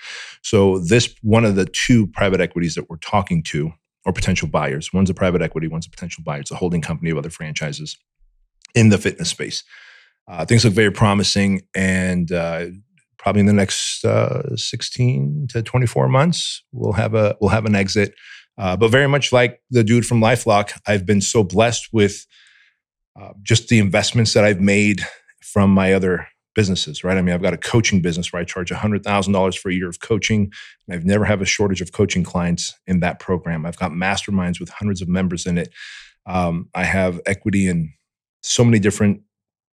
So this, one of the two private equities that we're talking to or potential buyers, one's a private equity, one's a potential buyer. It's a holding company of other franchises in the fitness space. Uh, things look very promising and uh, probably in the next uh, 16 to 24 months we'll have a we'll have an exit uh, but very much like the dude from lifelock i've been so blessed with uh, just the investments that i've made from my other businesses right? I mean i've got a coaching business where i charge $100000 for a year of coaching and i've never have a shortage of coaching clients in that program. I've got masterminds with hundreds of members in it. Um, i have equity in so many different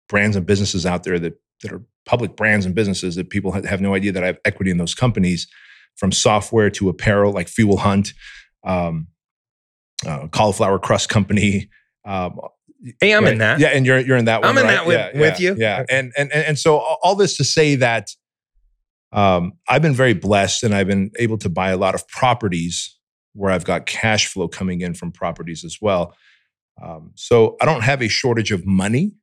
brands and businesses out there that that are public brands and businesses that people have no idea that I have equity in those companies, from software to apparel like Fuel Hunt, um, uh, cauliflower crust company. Um, Hey, I'm in that. Yeah, and you're you're in that one. I'm in right? that with- Yeah, with yeah, you. Yeah, and and and and so all all this to say that um, I've been very blessed, and I've been able to buy a lot of properties where I've got cash flow coming in from properties as well. Um, so I don't have a shortage of money,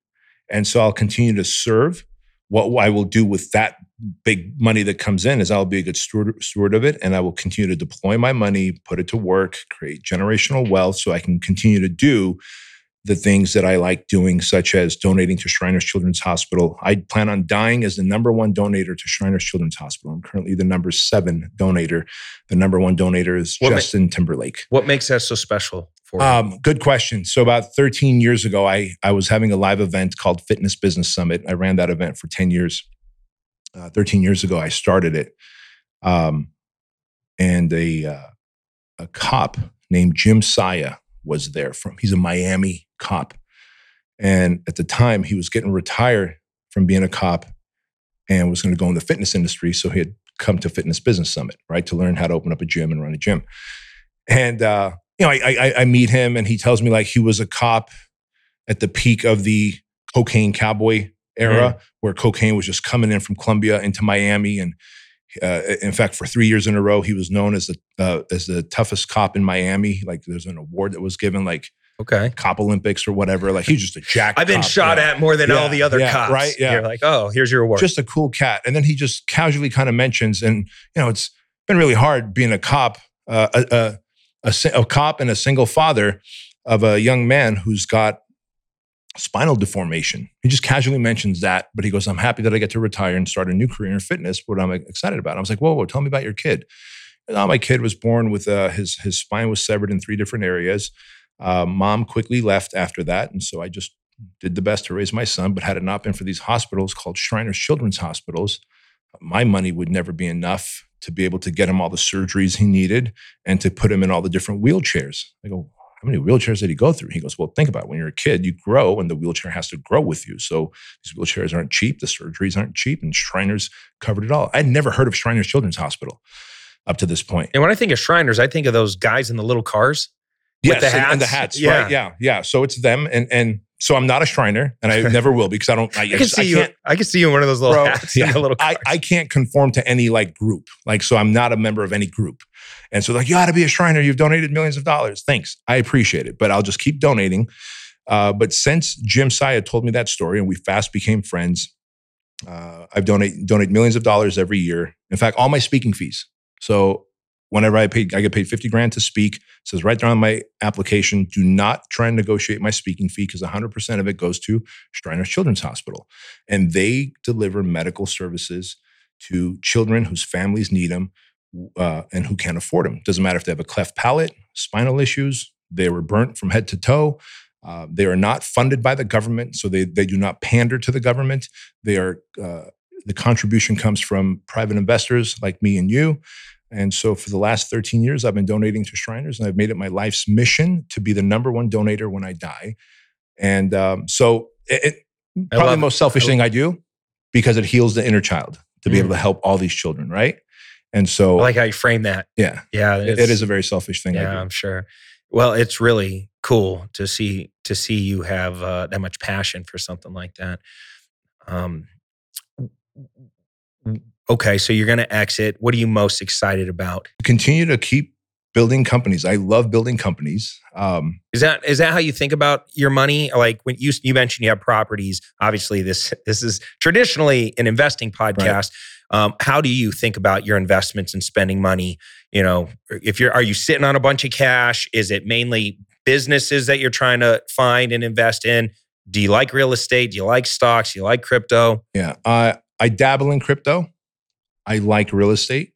and so I'll continue to serve. What I will do with that big money that comes in is I'll be a good steward, steward of it, and I will continue to deploy my money, put it to work, create generational wealth, so I can continue to do the things that I like doing, such as donating to Shriners Children's Hospital. I plan on dying as the number one donator to Shriners Children's Hospital. I'm currently the number seven donator. The number one donator is What ma- Justin Timberlake. What makes that so special for you? Um, good question. So about 13 years ago, I I was having a live event called Fitness Business Summit. I ran that event for 10 years. Uh, 13 years ago, I started it, um, and a uh, a cop named Jim Saya was there from. He's a Miami cop. And at the time, he was getting retired from being a cop and was going to go in the fitness industry. So he had come to Fitness Business Summit, right, to learn how to open up a gym and run a gym. And uh, you know, I, I, I meet him, and he tells me like he was a cop at the peak of the cocaine cowboy era, Mhm. where cocaine was just coming in from Colombia into Miami, and uh, in fact, for three years in a row, he was known as the uh, as the toughest cop in Miami. Like, there's an award that was given, like Okay. Cop Olympics or whatever. Like, he's just a jack. I've been cop, shot at more than Yeah, all the other yeah, cops. right, yeah. You're like, oh, here's your award. just a cool cat. And then he just casually kind of mentions, and you know, it's been really hard being a cop, uh, a, a, a, a cop and a single father of a young man who's got spinal deformation. He just casually mentions that, but he goes, "I'm happy that I get to retire and start a new career in fitness." What I'm excited about. I was like, "Whoa, whoa, tell me about your kid." And, "Oh, my kid was born with uh, his his spine was severed in three different areas. Uh, mom quickly left after that, and so I just did the best to raise my son. But had it not been for these hospitals called Shriners Children's Hospitals, my money would never be enough to be able to get him all the surgeries he needed and to put him in all the different wheelchairs. I go, how many wheelchairs did he go through? He goes, well, think about it. When you're a kid, you grow and the wheelchair has to grow with you. So these wheelchairs aren't cheap. The surgeries aren't cheap. And Shriners covered it all. I'd never heard of Shriners Children's Hospital up to this point. and when I think of Shriners, I think of those guys in the little cars. with the and, and the hats. Yeah. right? Yeah, yeah. So it's them, and and so I'm not a Shriner, and I never will because I don't. I, I can see I you. I can see you in one of those little Bro, hats yeah. little cars. I, I can't conform to any like group. Like, so I'm not a member of any group. And so, like, you ought to be a Shriner. You've donated millions of dollars. Thanks. I appreciate it. But I'll just keep donating. Uh, but since Jim Saya told me that story and we fast became friends, uh, I've donate donate millions of dollars every year. In fact, all my speaking fees. So whenever I paid, I get paid 50 grand to speak. It says right there on my application, do not try and negotiate my speaking fee because 100% of it goes to Shriners Children's Hospital. And they deliver medical services to children whose families need them uh, and who can't afford them. Doesn't matter if they have a cleft palate, spinal issues, they were burnt from head to toe. Uh, they are not funded by the government, so they, they do not pander to the government. They are uh, the contribution comes from private investors like me and you. And so for the last 13 years, I've been donating to Shriners, and I've made it my life's mission to be the number one donator when I die. And um, so, it, it- probably the most selfish I- thing I do because it heals the inner child to be Mm. able to help all these children, right? And so, I like how you frame that. yeah, Yeah, it- it it's- a very selfish thing. I Yeah. I'm sure. Well, it's really cool to see to see you have uh, that much passion for something like that. Um, okay, so you're going to exit. What are you most excited about? Continue to keep building companies. I love building companies. Um, Is that is that how you think about your money? Like when you you mentioned you have properties. Obviously, this this is traditionally an investing podcast. Um, how do you think about your investments and spending money? You know, if you're are you sitting on a bunch of cash? Is it mainly businesses that you're trying to find and invest in? Do you like real estate? Do you like stocks? Do you like crypto? Yeah, I dabble in crypto. I like real estate,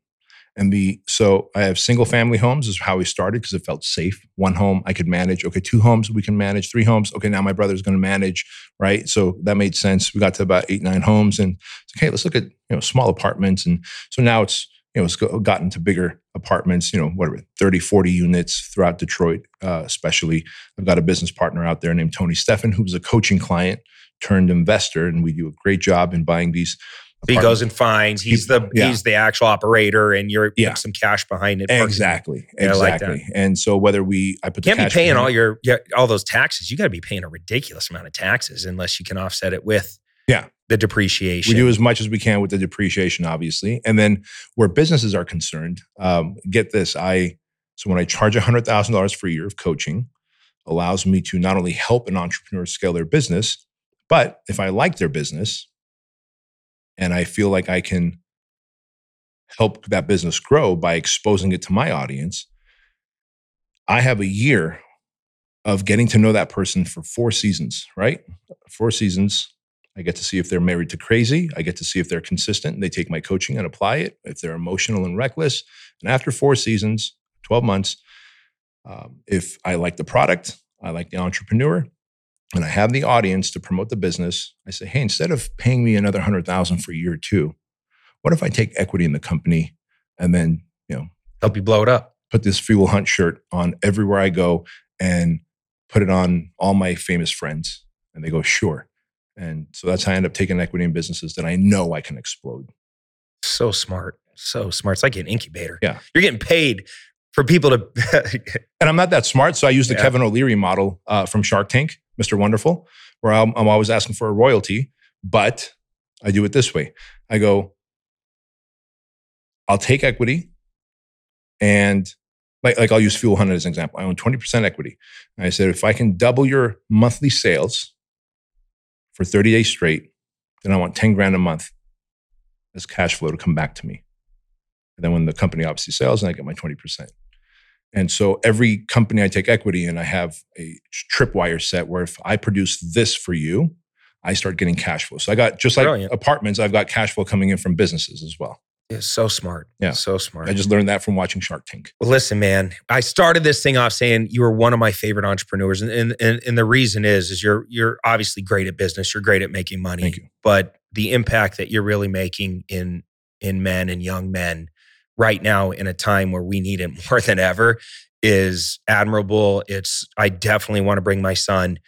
and the so I have single family homes is how we started because it felt safe. One home I could manage. Okay, two homes we can manage. Three homes. Okay, now my brother's going to manage. Right, so that made sense. We got to about eight nine homes, and it's okay. Let's look at you know small apartments, and so now it's you know it's go- gotten to bigger apartments. You know whatever 30, 40 units throughout Detroit, uh, especially. I've got a business partner out there named Tony Steffen, who's a coaching client turned investor, and we do a great job in buying these. He goes and finds. He's the Yeah. he's the actual operator, and you're Yeah. putting some cash behind it. exactly, Yeah, I like exactly. and so whether we, I put the can't be paying all your yeah, all those taxes. You got to be paying a ridiculous amount of taxes unless you can offset it with Yeah. the depreciation. We do as much as we can with the depreciation, obviously, and then where businesses are concerned, um, get this: I so when I charge hundred thousand dollars for a year of coaching, allows me to not only help an entrepreneur scale their business, but if I like their business and I feel like I can help that business grow by exposing it to my audience, I have a year of getting to know that person for four seasons, right? Four seasons. I get to see if they're married to crazy. I get to see if they're consistent and they take my coaching and apply it, if they're emotional and reckless. And after four seasons, 12 months, um, if I like the product, I like the entrepreneur, and I have the audience to promote the business, I say, hey, instead of paying me another 100000 for year two, what if I take equity in the company and then, you know, help you blow it up. put this fuel hunt shirt on everywhere I go and put it on all my famous friends. And they go, sure. And so that's how I end up taking equity in businesses that I know I can explode. So smart. So smart. It's like an incubator. Yeah. You're getting paid for people to. And I'm not that smart. So I use the Yeah. Kevin O'Leary model uh, from Shark Tank, Mr. Wonderful, where I'm, I'm always asking for a royalty, but I do it this way. I go, I'll take equity and like, like I'll use Fuel Hunt as an example. I own 20% equity. And I said, if I can double your monthly sales for 30 days straight, then I want 10 grand a month as cash flow to come back to me. And then when the company obviously sells, and I get my 20%. And so every company I take equity in, I have a tripwire set where if I produce this for you, I start getting cash flow. So I got just like Brilliant. apartments, I've got cash flow coming in from businesses as well. It's so smart. Yeah. So smart. I just learned that from watching Shark Tank. Well, listen, man. I started this thing off saying you were one of my favorite entrepreneurs, and and and, and the reason is is you're you're obviously great at business. You're great at making money. Thank you. But the impact that you're really making in in men and young men right now in a time where we need it more than ever is admirable. It's I definitely want to bring my son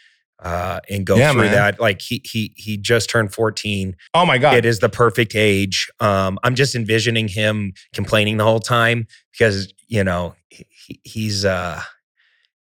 uh, and go Yeah, through man. that. Like he he he just turned 14 Oh my God. it is the perfect age. Um, I'm just envisioning him complaining the whole time because you know he, he's uh,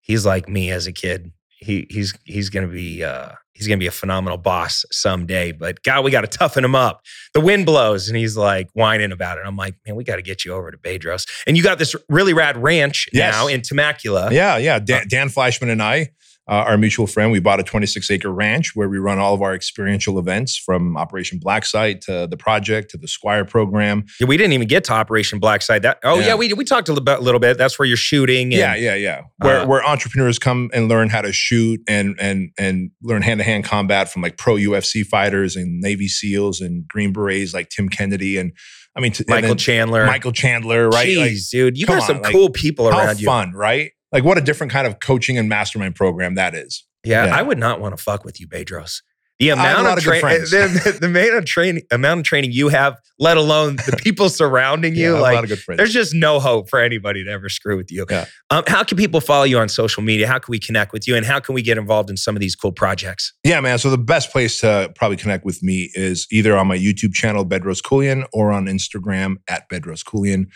he's like me as a kid. He he's he's gonna be uh, he's gonna be a phenomenal boss someday. But God, we got to toughen him up. The wind blows, and he's like whining about it. I'm like, man, we got to get you over to Bedros. And you got this really rad ranch Yes. now in Temecula. Yeah, yeah. Dan, uh, Dan Fleyshman and I, uh, our mutual friend, we bought a 26 acre ranch where we run all of our experiential events from Operation Blacksite to the project to the Squire program. Yeah, we didn't even get to Operation Blacksite. That oh yeah, Yeah. we we talked a little bit, little bit. That's where you're shooting. And, yeah, yeah, yeah. Where, uh, where entrepreneurs come and learn how to shoot and and and learn hand to hand combat from like pro UFC fighters and Navy SEAls and Green Berets like Tim Kennedy and I mean t- Michael Chandler. Michael Chandler, right? Jeez, Like, dude, you got some on, like, cool people how around you. fun, right? Like what a different kind of coaching and mastermind program that is. Yeah, Yeah. I would not want to fuck with you, Bedros. The amount of, of training, the, the, of training, amount of training you have, let alone the people surrounding Yeah, you, a like lot of good friends. there's just no hope for anybody to ever screw with you. Yeah. Um, how can people follow you on social media? How can we connect with you? And how can we get involved in some of these cool projects? Yeah, man. So the best place to probably connect with me is either on my YouTube channel, Bedros Keuilian, or on Instagram at Bedros Keuilian.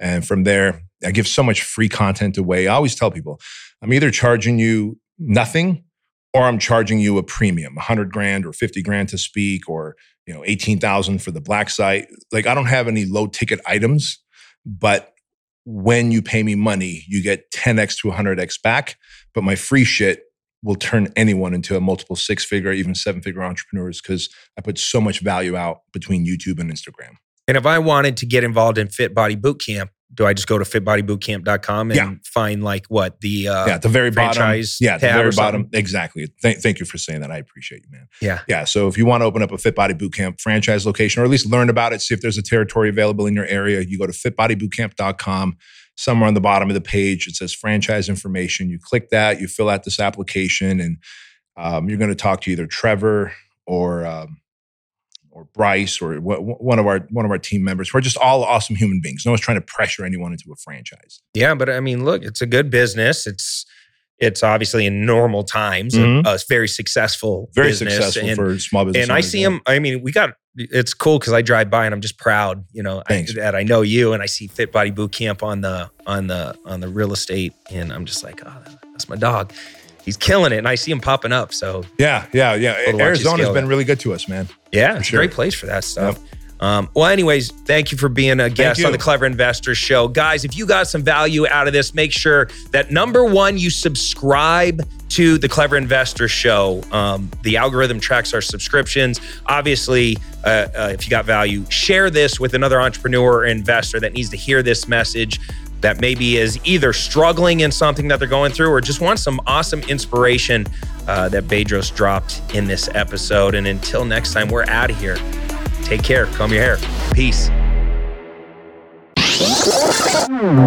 And from there, I give so much free content away. I always tell people, I'm either charging you nothing or I'm charging you a premium, 100 grand or 50 grand to speak or, you know, 18,000 for the black site. Like I don't have any low ticket items, but when you pay me money, you get 10x to 100x back. But my free shit will turn anyone into a multiple six figure, even seven figure entrepreneurs because I put so much value out between YouTube and Instagram. And if I wanted to get involved in Fit Body Bootcamp, do I just go to fitbodybootcamp.com and Yeah. find like what the uh, yeah, the very bottom. Yeah, the very bottom. Exactly. Thank, thank you for saying that. I appreciate you, man. Yeah. Yeah. So if you want to open up a Fit Body Bootcamp franchise location, or at least learn about it, see if there's a territory available in your area, you go to fitbodybootcamp.com. Somewhere on the bottom of the page, it says franchise information. You click that, you fill out this application, and um, you're going to talk to either Trevor or um, or Bryce or one of our one of our team members. We're just all awesome human beings. No one's trying to pressure anyone into a franchise. Yeah, but I mean, look, it's a good business. It's it's obviously in normal times, Mhm. a, a very successful, Very business. successful and, for small business. and I see yeah. him. I mean, we got it's cool because I drive by and I'm just proud, you know, I, that I know you and I see Fit Body Boot Camp on the on the on the real estate, and I'm just like, oh, that's my dog. He's killing it, and I see him popping up. So Yeah, yeah, yeah. Little watch you Arizona's been really good to us, man. Yeah, sure. a great place for that stuff. Um, well, anyways, thank you for being a guest on the Clever Investor Show. Guys, if you got some value out of this, make sure that number one, you subscribe to the Clever Investor Show. Um, the algorithm tracks our subscriptions. Obviously, uh, uh, if you got value, share this with another entrepreneur or investor that needs to hear this message that maybe is either struggling in something that they're going through or just wants some awesome inspiration uh, that Bedros dropped in this episode. And until next time, we're out of here. Take care. Comb your hair. Peace.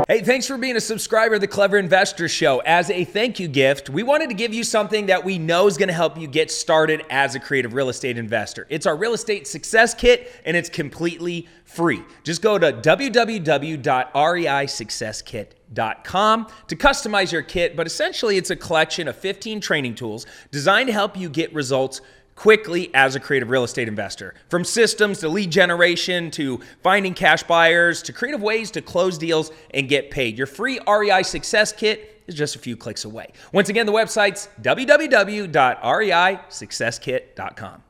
Hey, thanks for being a subscriber of the Clever Investor Show. As a thank you gift, we wanted to give you something that we know is going to help you get started as a creative real estate investor. It's our real estate success kit, and it's completely free. Just go to www.reisuccesskit.com to customize your kit, but essentially it's a collection of 15 training tools designed to help you get results quickly as a creative real estate investor. From systems to lead generation to finding cash buyers to creative ways to close deals and get paid. Your free REI Success Kit is just a few clicks away. Once again, the website's www.reisuccesskit.com.